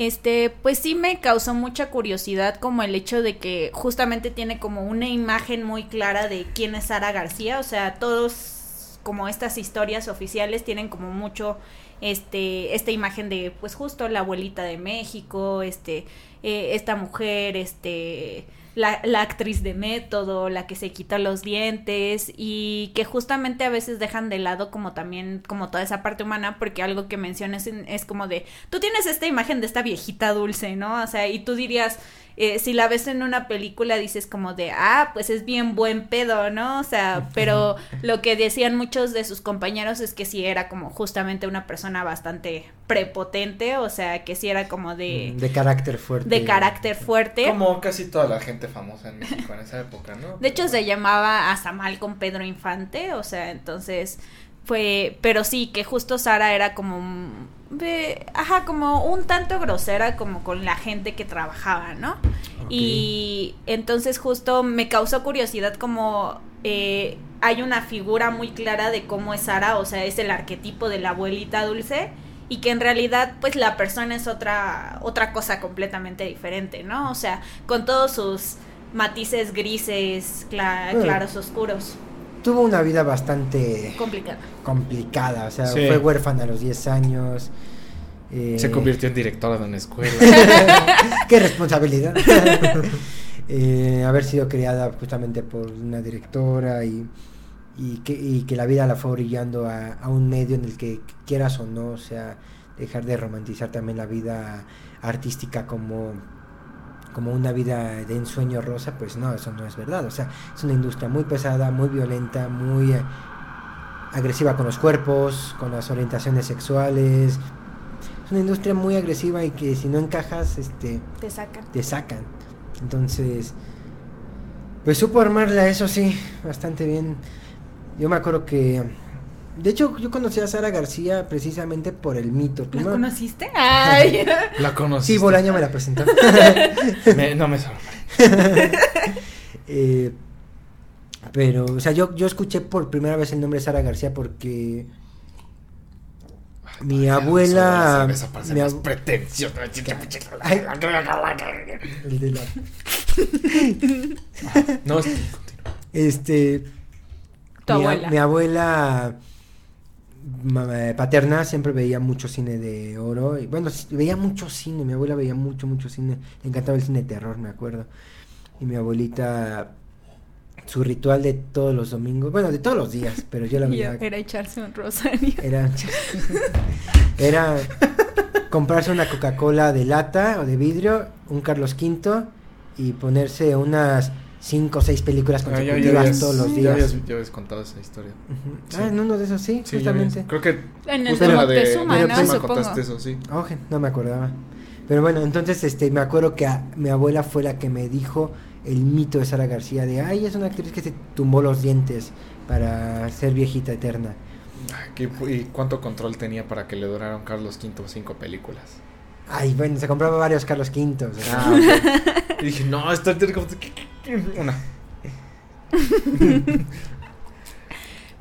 este, pues sí me causó mucha curiosidad como el hecho de que justamente tiene como una imagen muy clara de quién es Sara García, o sea, todos como estas historias oficiales tienen como mucho este esta imagen de pues justo la abuelita de México, este eh, esta mujer, este la, la actriz de método, la que se quita los dientes y que justamente a veces dejan de lado como también como toda esa parte humana porque algo que mencionas en- es como de tú tienes esta imagen de esta viejita dulce, ¿no? O sea, y tú dirías eh, si la ves en una película dices como de, ah, pues es bien buen pedo, ¿no? O sea, pero lo que decían muchos de sus compañeros es que sí era como justamente una persona bastante prepotente, o sea, que sí era como de, de carácter fuerte. de carácter fuerte. Como casi toda la gente famosa en México en esa época, ¿no? De hecho, se llamaba hasta mal con Pedro Infante, o sea, entonces fue, pero sí, que justo Sara era como, mm, ve- ajá, como un tanto grosera como con la gente que trabajaba, ¿no? Y entonces justo me causó curiosidad como eh, hay una figura muy clara de cómo es Sara, o sea, es el arquetipo de la abuelita dulce y que en realidad pues la persona es otra otra cosa completamente diferente, ¿no? O sea, con todos sus matices grises, cla- Bueno. claros, oscuros, Tuvo una vida bastante complicada. complicada, o sea, Sí. fue huérfana a los 10 años. eh, Se convirtió en directora de una escuela. ¡Qué responsabilidad! Eh, haber sido criada justamente por una directora y, y, que, y que la vida la fue orillando a, a un medio en el que quieras o no, o sea, dejar de romantizar también la vida artística como, como una vida de ensueño rosa, pues no, eso no es verdad. O sea, es una industria muy pesada, muy violenta, muy eh, agresiva con los cuerpos, con las orientaciones sexuales. Es una industria muy agresiva y que si no encajas, este Te sacan. te sacan. Entonces, pues supo armarla, eso sí, bastante bien. Yo me acuerdo que, de hecho, yo conocí a Sara García precisamente por el mito. ¿La conociste? Ay. La conocí. Sí, Bolaño me la presentó. no me sorprende. Eh, pero, o sea, yo, yo escuché por primera vez el nombre de Sara García porque mi abuela... Esa mi ab- pretenciosa. El de la- No, es que continúa. Este. Tu mi, abuela. mi abuela ma- eh, paterna siempre veía mucho cine de oro. Y, bueno, veía mucho cine. Mi abuela veía mucho, mucho cine. Le encantaba el cine de terror, me acuerdo. Y mi abuelita, su ritual de todos los domingos, bueno, de todos los días, pero yo la veía. Era echarse un rosario. Era, era comprarse una Coca-Cola de lata o de vidrio, un Carlos V y ponerse unas cinco o seis películas Ah, ya- ya consecutivas habías- todos los Ya días. habías, ya habías contado esa historia. Sí. Ah, en uno de esos sí, justamente. Creo que En el justo la de Moctezuma, ¿no? Moctezuma Supongo. contaste eso, sí. Oje, no me acordaba. Pero bueno, entonces este me acuerdo que a- mi abuela fue la que me dijo el mito de Sara García de, ay, es una actriz que se tumbó los dientes para ser viejita eterna. ¿qué- ¿Y cuánto control tenía para que le duraran Carlos V cinco películas? Ay, bueno, se compraba varios Carlos V. o sea. Ah, ok. y dije, no, está Una.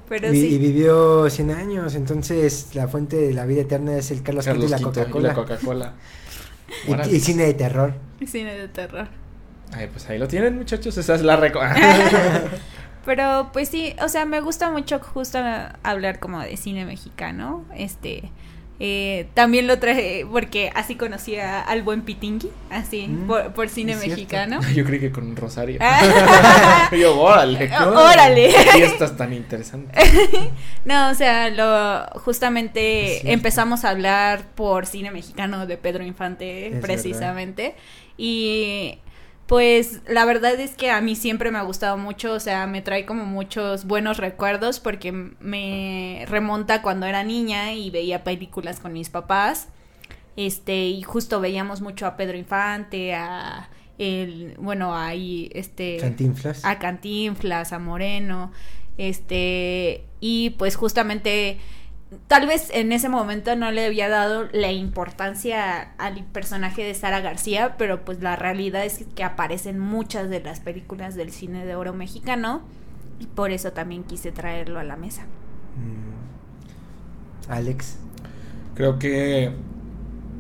Pero Vi- sí. Y vivió 100 años, entonces la fuente de la vida eterna es el Carlos, Carlos y la y Coca-Cola. la Coca-Cola. Y- y, cine de terror. Cine de terror. Ay, pues ahí lo tienen, muchachos. Esa es la. Pero pues sí, o sea, me gusta mucho justo hablar como de cine mexicano. Este, eh, también lo traje porque así conocí a- al buen Pitingui, así, Mm, por, por cine mexicano. Yo creí que con Rosario. Ah. Yo, órale. Órale. Fiestas tan interesantes. No, o sea, lo justamente empezamos a hablar por cine mexicano de Pedro Infante, Es precisamente. Y pues la verdad es que a mí siempre me ha gustado mucho, o sea, me trae como muchos buenos recuerdos porque me remonta cuando era niña y veía películas con mis papás. Este, y justo veíamos mucho a Pedro Infante, a el, bueno, ahí, este, Cantinflas. a Cantinflas, a Moreno, este, y pues justamente, tal vez en ese momento no le había dado la importancia al personaje de Sara García, pero pues la realidad es que aparecen muchas de las películas del cine de oro mexicano, y por eso también quise traerlo a la mesa. Mm. Alex. Creo que.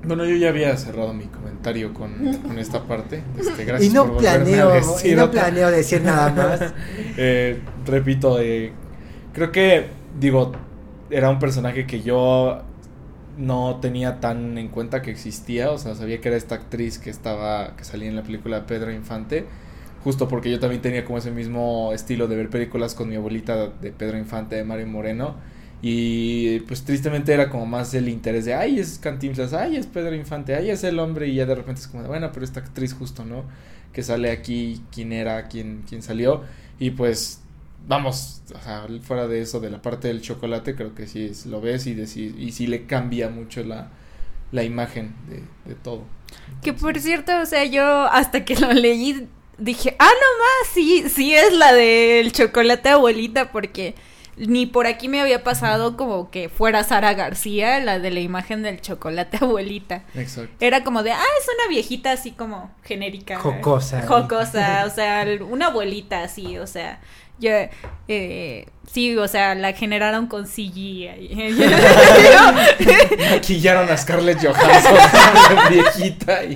Bueno, yo ya había cerrado mi comentario con, con esta parte. Este, gracias y no por volverme a planeo, decir y no otra. planeo decir nada más. Eh, repito, eh, creo que, digo, era un personaje que yo no tenía tan en cuenta que existía, o sea, sabía que era esta actriz que estaba, que salía en la película Pedro Infante, justo porque yo también tenía como ese mismo estilo de ver películas con mi abuelita de Pedro Infante, de Mario Moreno, y pues tristemente era como más el interés de, ay, es Cantinflas, ay, es Pedro Infante, ay, es el hombre, y ya de repente es como bueno, pero esta actriz justo, ¿no? Que sale aquí, quién era, quién, quién salió, y pues, vamos, o sea, fuera de eso, de la parte del chocolate, creo que sí es- lo ves y, deci- y sí le cambia mucho la, la imagen de, de todo. Que por cierto, o sea, yo hasta que lo leí dije, ah, no más, sí, sí es la del chocolate abuelita, porque ni por aquí me había pasado como que fuera Sara García, la de la imagen del chocolate abuelita. Exacto. Era como de, ah, es una viejita así como genérica. Jocosa. Jocosa, o sea, una abuelita así, o sea, yo, eh, sí, o sea, la generaron con CGI. Maquillaron a Scarlett Johansson, la viejita, y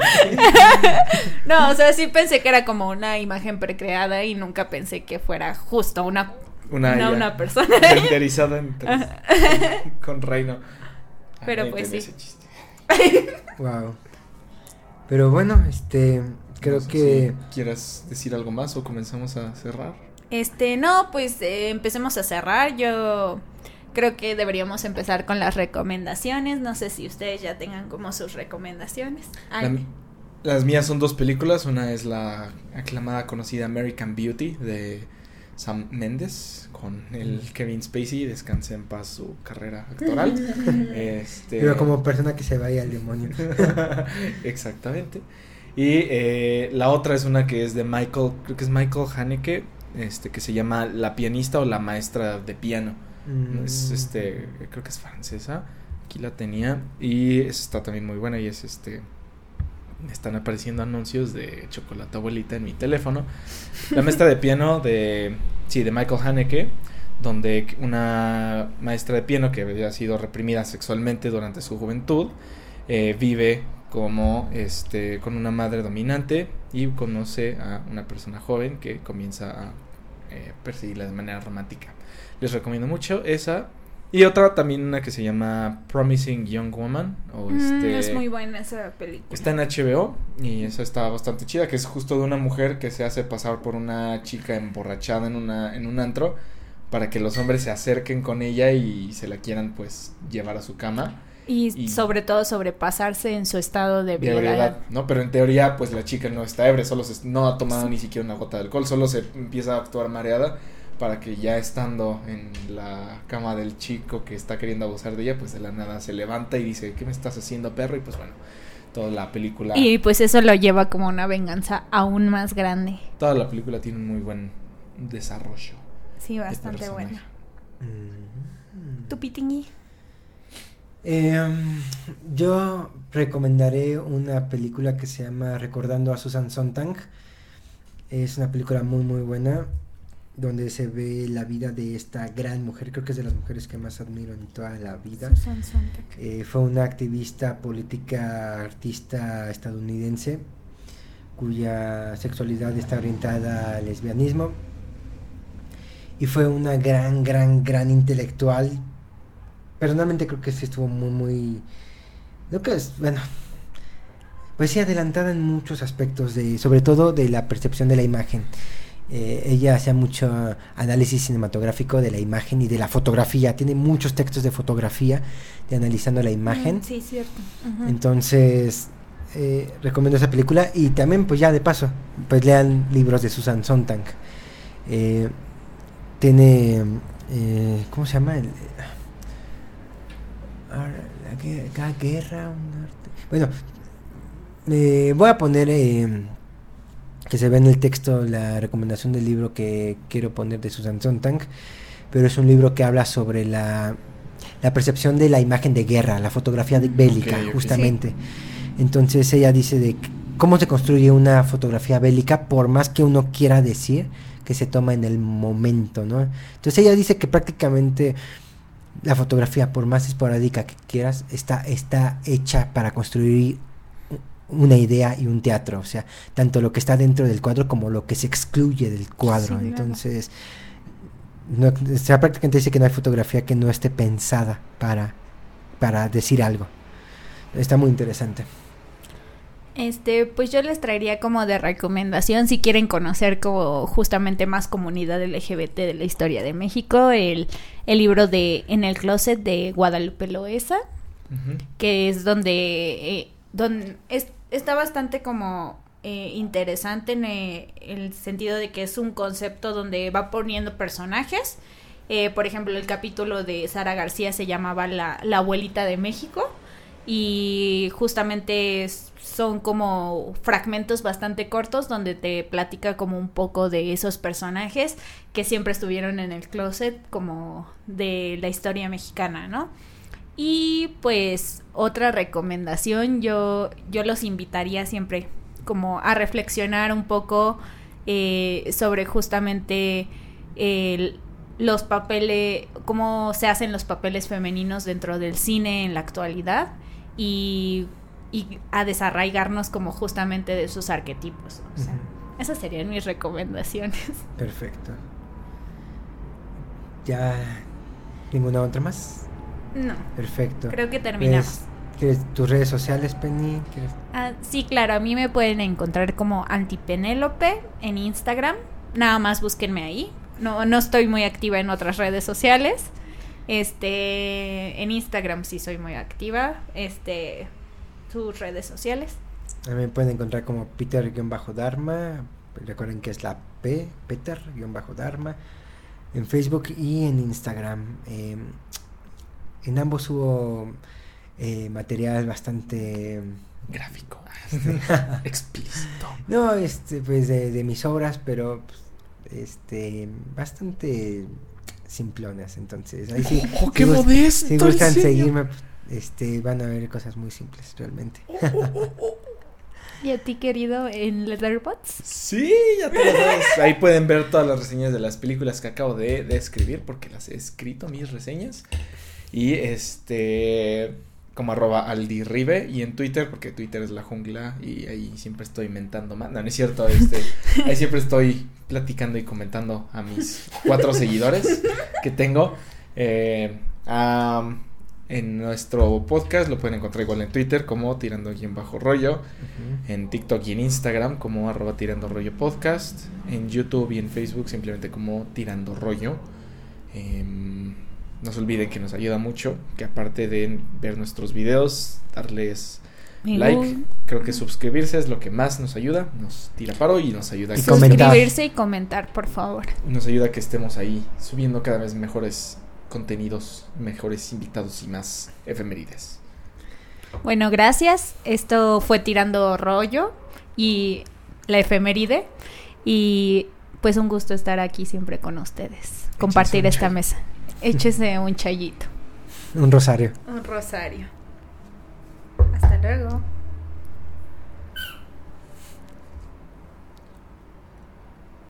No, o sea, sí pensé que era como una imagen precreada y nunca pensé que fuera justo una, una, no una persona. renderizada con Reino. Ah, Pero pues sí. ese chiste. Wow. Pero bueno, este, creo No sé que si ¿Quieras decir algo más o comenzamos a cerrar? Este, no, pues eh, empecemos a cerrar. Yo creo que deberíamos empezar con las recomendaciones. No sé si ustedes ya tengan como sus recomendaciones. La- las mías son dos películas. Una es la aclamada conocida American Beauty de Sam Mendes con el Kevin Spacey. Descanse en paz su carrera actoral. este... pero como persona que se vaya al demonio. Exactamente. Y eh, la otra es una que es de Michael, creo que es Michael Haneke, este, que se llama La pianista o la maestra de piano. Mm. Es este, creo que es francesa. Aquí la tenía. Y está también muy buena. Y es este. Me están apareciendo anuncios de chocolate abuelita en mi teléfono. La maestra de piano de. Sí, de Michael Haneke. Donde una maestra de piano que había sido reprimida sexualmente durante su juventud. eh, vive como este con una madre dominante y conoce a una persona joven que comienza a eh, perseguirla de manera romántica. Les recomiendo mucho esa. Y otra también una que se llama Promising Young Woman. O mm, este, es muy buena esa película. Está en HBO y esa está bastante chida, que es justo de una mujer que se hace pasar por una chica emborrachada en, una, en un antro para que los hombres se acerquen con ella y se la quieran pues llevar a su cama. Y, y- sobre todo sobrepasarse en su estado de de ebriedad, ebriedad. ¿no? Pero en teoría, pues la chica no está ebria, solo se, no ha tomado ni siquiera una gota de alcohol, solo se empieza a actuar mareada para que ya estando en la cama del chico que está queriendo abusar de ella, pues de la nada se levanta y dice, ¿qué me estás haciendo, perro? Y pues bueno, toda la película, Y pues eso lo lleva como una venganza aún más grande. toda la película tiene un muy buen desarrollo. Sí, de bastante personaje. buena. Mm. ¿Tu pitingui? Em, yo recomendaré una película que se llama Recordando a Susan Sontag. Es una película muy muy buena. donde se ve la vida de esta gran mujer, creo que es de las mujeres que más admiro en toda la vida. Susan Sontag. Eh, fue una activista política, artista estadounidense, cuya sexualidad está orientada al lesbianismo. Y fue una gran, gran, gran intelectual. Personalmente creo que sí estuvo muy, muy... Creo que es, bueno, pues sí adelantada en muchos aspectos, de, sobre todo de la percepción de la imagen. Eh, ella hacía mucho análisis cinematográfico de la imagen y de la fotografía. Tiene muchos textos de fotografía de analizando la imagen. Mm, sí, cierto. Entonces, eh, recomiendo esa película y también, pues ya de paso, pues lean libros de Susan Sontag. Eh, tiene, ¿cómo se llama? El, la guerra, un arte. Bueno, eh, voy a poner eh, que se ve en el texto la recomendación del libro que quiero poner de Susan Sontag, pero es un libro que habla sobre la, la percepción de la imagen de guerra, la fotografía de- bélica, justamente. Entonces ella dice de cómo se construye una fotografía bélica, por más que uno quiera decir que se toma en el momento, ¿no? Entonces ella dice que prácticamente la fotografía, por más esporádica que quieras, está, está hecha para construir una idea y un teatro, o sea, tanto lo que está dentro del cuadro como lo que se excluye del cuadro. Sí. Entonces, no, o sea, prácticamente dice que no hay fotografía que no esté pensada para, para decir algo. Está muy interesante. Este, pues yo les traería como de recomendación si quieren conocer como justamente más comunidad LGBT de la historia de México, el, el libro de En el closet de Guadalupe Loesa, que es donde, eh, donde es- está bastante como eh, interesante en eh, el sentido de que es un concepto donde va poniendo personajes. Eh, por ejemplo, el capítulo de Sara García se llamaba La, la abuelita de México y justamente son como fragmentos bastante cortos donde te platica como un poco de esos personajes que siempre estuvieron en el closet como de la historia mexicana, ¿no? Y pues otra recomendación, yo, yo los invitaría siempre como a reflexionar un poco eh, sobre justamente los papeles, cómo se hacen los papeles femeninos dentro del cine en la actualidad y, y a desarraigarnos como justamente de sus arquetipos. O sea, esas serían mis recomendaciones. Perfecto. ¿Ya ninguna otra más? No, Perfecto. creo que terminamos. Pues, ¿Quieres tus redes sociales, Penny? ¿Quieres- Ah, sí, claro, a mí me pueden encontrar como Antipenélope en Instagram. Nada más búsquenme ahí. No, no estoy muy activa en otras redes sociales. Este, en Instagram sí soy muy activa. Este, sus redes sociales. Me pueden encontrar como Peter-Dharma. Recuerden que es la P, Peter-Dharma. En Facebook y en Instagram. Eh, en ambos hubo eh, material bastante... Gráfico. Explícito. No, este, pues de, de mis obras, pero pues, este, bastante simplonas. Entonces, ahí sí. ¡Oh, qué gust- modesto! Si ¿en gustan seguirme, pues, este, van a ver cosas muy simples, realmente. ¿Y a ti, querido, en Letterboxd? Sí, ya te lo sabes. Ahí pueden ver todas las reseñas de las películas que acabo de, de escribir, porque las he escrito, mis reseñas. Y este, como arroba aldirribe, y en Twitter, porque Twitter es la jungla, y ahí siempre estoy mentando más. No, no es cierto, este, ahí siempre estoy platicando y comentando a mis cuatro seguidores que tengo. Eh, en nuestro podcast lo pueden encontrar igual en Twitter como tirando guion bajo rollo en TikTok y en Instagram como arroba tirando rollo podcast, en YouTube y en Facebook simplemente como tirando rollo. Em, no se olviden que nos ayuda mucho, que aparte de ver nuestros videos, darles Me like, creo que suscribirse es lo que más nos ayuda, nos tira paro y nos ayuda a Y que, comentar. Suscribirse y comentar, por favor. nos ayuda a que estemos ahí subiendo cada vez mejores contenidos, mejores invitados y más efemérides. Bueno, gracias. Esto fue Tirando Rollo y la efeméride. Y pues un gusto estar aquí siempre con ustedes. Compartir esta mesa. Échese un chayito. Un rosario. Un rosario. Hasta luego.